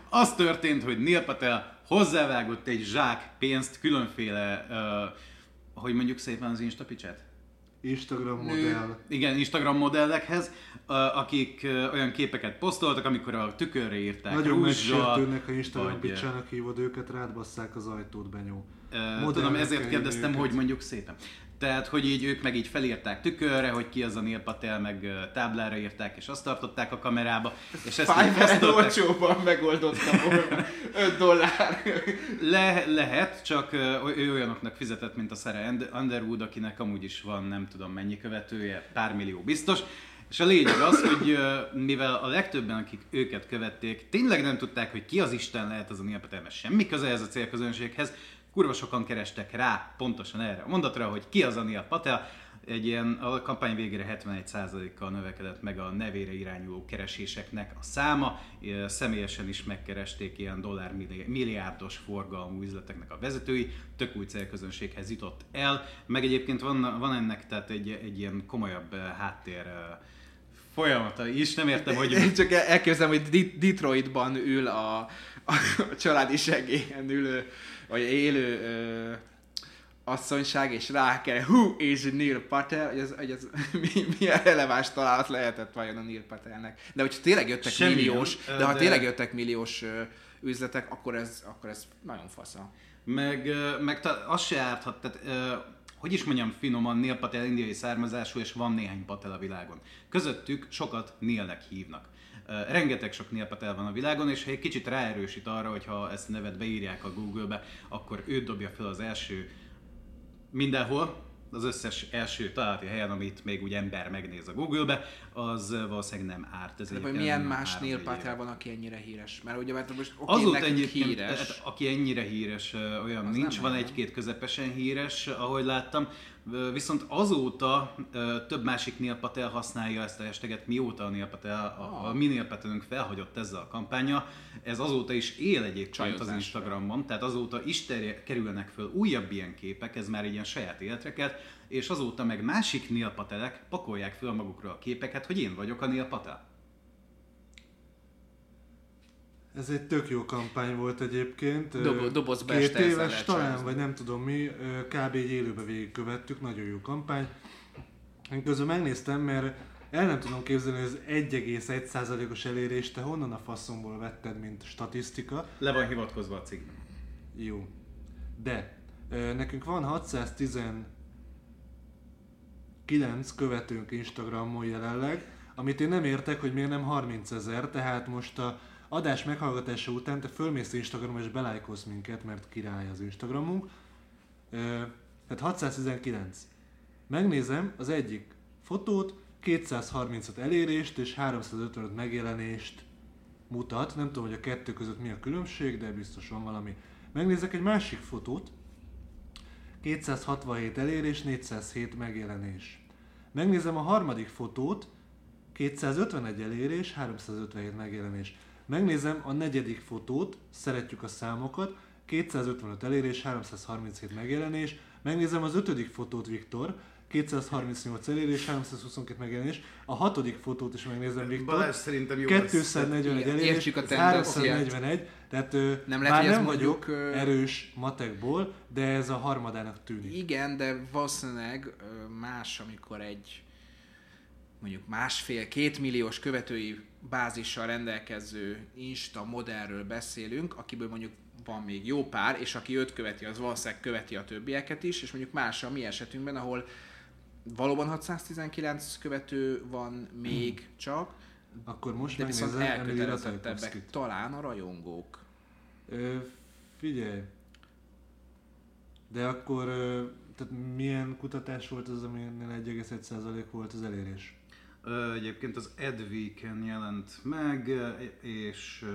D: Az történt, hogy Neil Patel hozzávágott egy zsák pénzt különféle, uh, hogy mondjuk szépen az Instapicset?
C: Instagram
B: Nő.
C: modell.
D: Igen, Instagram modellekhez, a- akik ö, olyan képeket posztoltak, amikor a tükörre írták
C: Nagyon megsértőnek, ha Instagram
D: vagy,
C: picsának hívod őket, rád basszák az ajtót, benyó. Modellekkel
D: Tudom, ezért kérdeztem,
C: őket.
D: hogy mondjuk szépen. Tehát, hogy így ők meg így felírták tükörre, hogy ki az a Neil Patel, meg táblára írták, és azt tartották a kamerába, és ezt
B: Fiverr olcsóban megoldottam volna. 5 dollár.
D: Le, lehet, csak ő olyanoknak fizetett, mint a Sarah Und- Underwood, akinek amúgy is van nem tudom mennyi követője, pár millió biztos. És a lényeg az, hogy mivel a legtöbben, akik őket követték, tényleg nem tudták, hogy ki az Isten lehet az a Neil Patel, mert semmi köze ez a célközönséghez, kurva sokan kerestek rá pontosan erre a mondatra, hogy ki az a Neil Patel, egy ilyen, a kampány végére 71%-kal növekedett meg a nevére irányuló kereséseknek a száma. Személyesen is megkeresték ilyen dollár milli- milliárdos forgalmú üzleteknek a vezetői, tök új célközönséghez jutott el. Meg egyébként van, van ennek tehát egy, egy ilyen komolyabb háttér folyamata is. Nem értem, hogy
B: Én csak el- elképzelem, hogy Detroitban ül a, a családi segélyen ülő, vagy élő ö, asszonyság, és rá kell, who is Neil Patel, hogy az, hogy az mi, milyen releváns találat lehetett vajon a Neil Patelnek. De hogyha tényleg jöttek
D: Semmilyen,
B: milliós,
D: ö,
B: de ha
D: de-
B: tényleg jöttek milliós ö, üzletek, akkor ez, akkor ez nagyon fasza.
D: Meg, meg ta, az se árthat, tehát ö, hogy is mondjam finoman, Neil Patel indiai származású, és van néhány Patel a világon. Közöttük sokat Neilnek hívnak. Rengeteg sok Neil Patel van a világon, és ha egy kicsit ráerősít arra, hogy ha ezt nevet beírják a Google-be, akkor őt dobja fel az első mindenhol, az összes első találati helyen, amit még úgy ember megnéz a Google-be, az valószínűleg nem árt. Ez
B: De milyen más Neil. Patel van, aki ennyire híres? Mert ugye mert most oké,
D: Azóta
B: nekünk híres.
D: tehát, aki ennyire híres, olyan
B: Az
D: nincs, van egy-két közepesen híres, ahogy láttam, viszont azóta több másik Neil Patel használja ezt a hashtaget, mióta a Neil Patel, a, a mi Neil Patelünk felhagyott ezzel a kampánya, ez azóta is él egyébként az. Instagramon, tehát azóta is terje, kerülnek föl újabb ilyen képek, ez már ilyen saját életre kelt, és azóta meg másik Neil Patelek pakolják föl magukra a képeket, hogy én vagyok a Neil Patel.
C: Ez egy tök jó kampány volt egyébként.
B: Dobo- dobozba
C: Két éves talán, vagy nem tudom mi, kb. egy élőbe végigkövettük, nagyon jó kampány. Én közben megnéztem, mert el nem tudom képzelni, hogy az 1,1%-os elérést te honnan a faszomból vetted, mint statisztika.
D: Le van hivatkozva a cikkben.
C: Jó. De nekünk van 619 követőnk Instagramon jelenleg, amit én nem értek, hogy miért nem 30 ezer, tehát most a adás meghallgatása után te fölmész Instagramon és belájkolsz minket, mert király az Instagramunk. Ö, tehát 619. Megnézem az egyik fotót, 235 elérést és 355 megjelenést mutat. Nem tudom, hogy a kettő között mi a különbség, de biztos van valami. Megnézek egy másik fotót, 267 elérés, 407 megjelenés. Megnézem a harmadik fotót, 251 elérés, 357 megjelenés. Megnézem a negyedik fotót, szeretjük a számokat, 255 elérés, 337 megjelenés. Megnézem az ötödik fotót, Viktor, 238 elérés, 322 megjelenés. A hatodik fotót is megnézem, Viktor.
D: Balázs szerintem jó
C: 241
B: Igen,
C: elérés,
B: a
C: ez
B: tendenciát.
C: 341, tehát
B: Nem lehet, ez
C: nem
B: mondjuk,
C: vagyok
B: ö,
C: erős matekból, de ez a harmadának tűnik.
B: Igen, de valószínűleg más, amikor egy mondjuk másfél-két milliós követői bázissal rendelkező Insta modellről beszélünk, akiből mondjuk van még jó pár, és aki őt követi, az valószínűleg követi a többieket is, és mondjuk más a mi esetünkben, ahol valóban 619 követő van még csak,
C: Akkor most
B: de viszont elkötelezettebbek talán a rajongók.
C: Ö, figyelj. De akkor, tehát milyen kutatás volt az, aminél 1,1% volt az elérés?
D: Egyébként az Edweeken jelent meg, és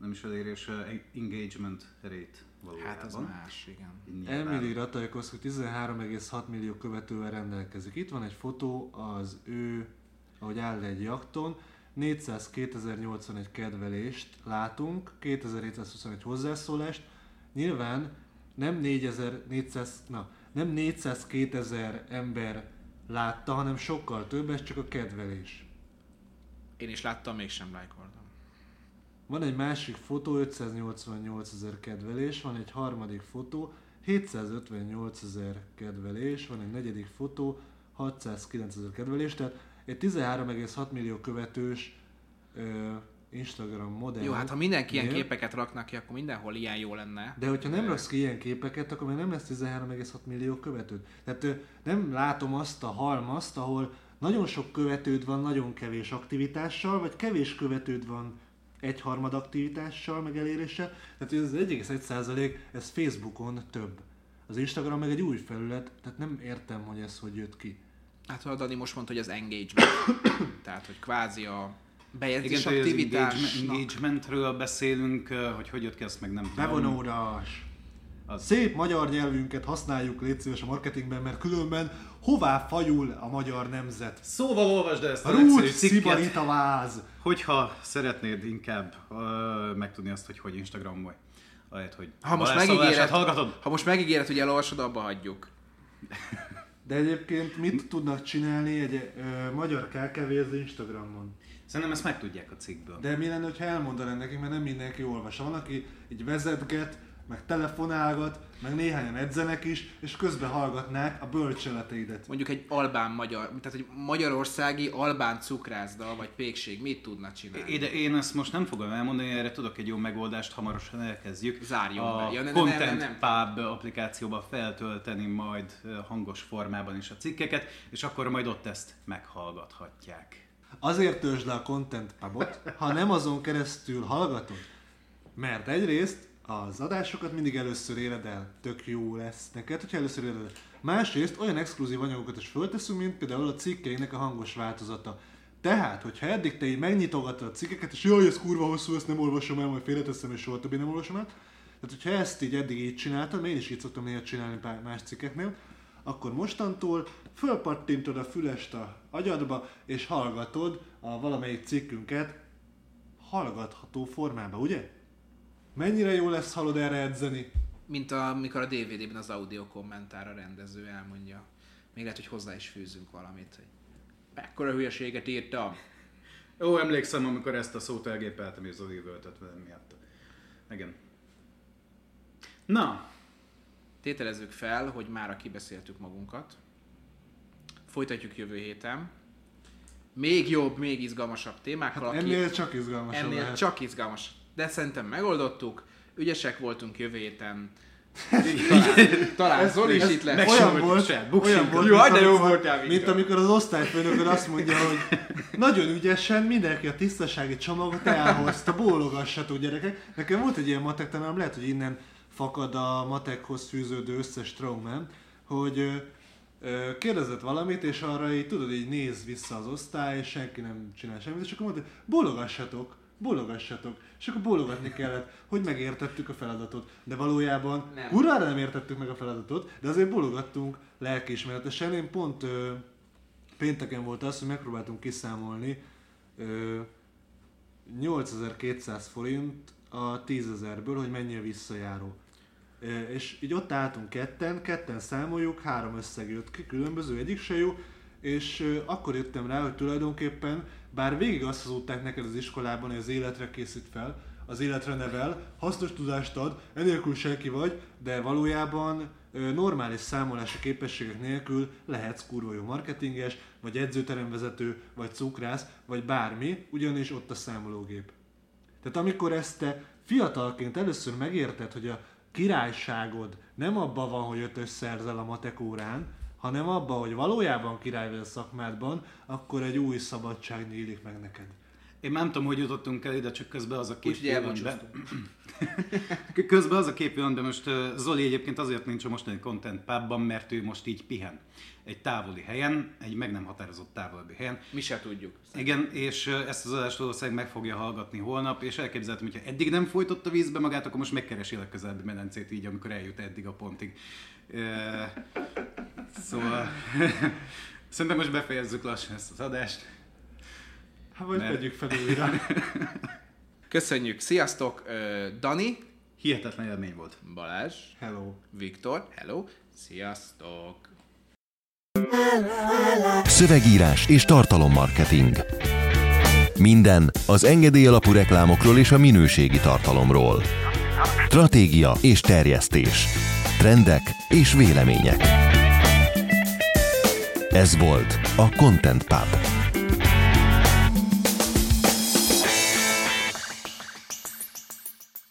D: nem is elérés, engagement rate valójában.
B: Hát az más, igen.
D: Nyilván.
C: Emily Ratajkowski 13,6 millió követővel rendelkezik. Itt van egy fotó, az ő, ahogy áll egy jakton, 402.081 kedvelést látunk, 2721 hozzászólást. Nyilván nem 4400, na, nem 402 ezer ember látta, hanem sokkal több, ez csak a kedvelés.
B: Én is láttam, mégsem lájkoltam.
C: Van egy másik fotó, 588 ezer kedvelés, van egy harmadik fotó, 758 ezer kedvelés, van egy negyedik fotó, 609 ezer kedvelés, tehát egy 13,6 millió követős ö, Instagram modell.
B: Jó, hát ha mindenki ilyen képeket raknak ki, akkor mindenhol ilyen jó lenne.
C: De hogyha nem raksz ki ilyen képeket, akkor még nem lesz 13,6 millió követőd. Tehát nem látom azt a halmazt, ahol nagyon sok követőd van nagyon kevés aktivitással, vagy kevés követőd van egyharmad aktivitással, meg eléréssel. Tehát ez az 1,1% ez Facebookon több. Az Instagram meg egy új felület, tehát nem értem, hogy ez hogy jött ki.
B: Hát a Dani most mondta, hogy az engagement. tehát, hogy kvázi a bejegyzés
D: Igen, hogy az
B: aktivitás.
D: engagement, engagementről beszélünk, hogy hogy jött ki, ezt meg nem tudom.
C: Bevonódás!
D: Az-
C: Szép magyar nyelvünket használjuk légy szíves a marketingben, mert különben hová fajul a magyar nemzet?
D: Szóval olvasd ezt a cikket,
C: szibarita váz!
D: hogyha szeretnéd inkább ö, megtudni azt, hogy hogy Instagramon ahelyett, hogy
B: Ha most, megígéred,
D: hallgatod.
B: ha most megígéred, hogy elolvasod, abba hagyjuk.
C: De egyébként mit tudnak csinálni egy ö, magyar KKV az Instagramon?
D: Szerintem ezt megtudják a cikkből.
C: De mi lenne, ha elmondanám nekik, mert nem mindenki olvas. Van, aki így vezetget, meg telefonálgat, meg néhányan edzenek is, és közben hallgatnák a bölcseleteidet.
B: Mondjuk egy albán magyar, tehát egy magyarországi albán cukrászda, vagy pékség mit tudna csinálni?
D: Ide én ezt most nem fogom elmondani, erre tudok egy jó megoldást, hamarosan elkezdjük.
B: Zárjon
D: a
B: be. Ja, ne-
D: Content
B: nem, nem,
D: Pub applikációba feltölteni majd hangos formában is a cikkeket, és akkor majd ott ezt meghallgathatják.
C: Azért töltsd le a Content Pubot, ha nem azon keresztül hallgatod. Mert egyrészt az adásokat mindig először éred el. Tök jó lesz neked, hogyha először éred el. Másrészt olyan exkluzív anyagokat is fölteszünk, mint például a cikkeinek a hangos változata. Tehát, hogyha eddig te így megnyitogatod a cikkeket, és jaj, ez kurva hosszú, ezt nem olvasom el, majd félreteszem, és soha többé nem olvasom el. Tehát, hogyha ezt így eddig így csináltad, én is így szoktam néha csinálni más cikkeknél, akkor mostantól fölpattintod a fülest a agyadba, és hallgatod a valamelyik cikkünket hallgatható formában, ugye? Mennyire jó lesz hallod erre edzeni?
B: Mint a, amikor a DVD-ben az audio kommentár a rendező elmondja. Még lehet, hogy hozzá is fűzünk valamit, hogy mekkora hülyeséget írtam.
D: Ó, emlékszem, amikor ezt a szót elgépeltem, és Zoli üvöltött velem miatt. Igen. Na,
B: Tételezzük fel, hogy már kibeszéltük magunkat. Folytatjuk jövő héten. Még jobb, még izgalmasabb témákkal.
C: Hát ennél csak izgalmasabb
B: ennél
C: lehet.
B: csak izgalmas. De szerintem megoldottuk. Ügyesek voltunk jövő héten. Talán, talán Zoli is itt lesz.
C: olyan volt, olyan volt,
B: Jó,
C: mint
B: de jó
C: amikor-
B: voltál.
C: Mint amikor az osztályfőnökön azt mondja, hogy nagyon ügyesen mindenki a tisztasági csomagot elhozta, bólogassatok gyerekek. Nekem volt egy ilyen matek tanárom, lehet, hogy innen fakad a matekhoz fűződő összes traumám, hogy kérdezett valamit, és arra így tudod, így néz vissza az osztály, és senki nem csinál semmit, és akkor mondta, hogy bólogassatok, bólogassatok. És akkor bólogatni kellett, hogy megértettük a feladatot. De valójában
B: Nem.
C: kurvára nem értettük meg a feladatot, de azért bólogattunk lelkiismeretesen. Én pont ö, pénteken volt az, hogy megpróbáltunk kiszámolni ö, 8200 forint a 10.000-ből, hogy mennyi a visszajáró. És így ott álltunk ketten, ketten számoljuk, három összeg jött ki, különböző, egyik se jó, és akkor jöttem rá, hogy tulajdonképpen, bár végig azt hazudták neked az iskolában, hogy az életre készít fel, az életre nevel, hasznos tudást ad, enélkül senki vagy, de valójában normális számolási képességek nélkül lehetsz kurva jó marketinges, vagy edzőteremvezető, vagy cukrász, vagy bármi, ugyanis ott a számológép. Tehát amikor ezt te fiatalként először megérted, hogy a királyságod nem abban van, hogy ötös szerzel a matek órán, hanem abban, hogy valójában király vagy a szakmádban, akkor egy új szabadság nyílik meg neked.
D: én nem tudom, hogy jutottunk el ide, csak közben az a be.
B: elbúcsúztunk.
D: Közben az a kép villant, de most Zoli egyébként azért nincs a mostani Content Pubban, mert ő most így pihen. Egy távoli helyen, egy meg nem határozott távolabbi helyen.
B: Mi se tudjuk.
D: Igen, és ezt az adást valószínűleg meg fogja hallgatni holnap, és elképzelhetem, hogyha eddig nem folytotta vízbe magát, akkor most megkeresi a legközelebbi medencét így, amikor eljut eddig a pontig. Szóval szerintem most befejezzük lassan ezt az adást.
C: Hát vagy
D: Mert-
C: vegyük fel újra.
B: Köszönjük, sziasztok! Dani,
D: Hihetetlen élmény volt.
B: Balázs,
C: Hello.
B: Viktor, hello, sziasztok!
A: Szövegírás és tartalommarketing. Minden az engedély alapú reklámokról és a minőségi tartalomról. Stratégia és terjesztés. Trendek és vélemények. Ez volt a Content Pub.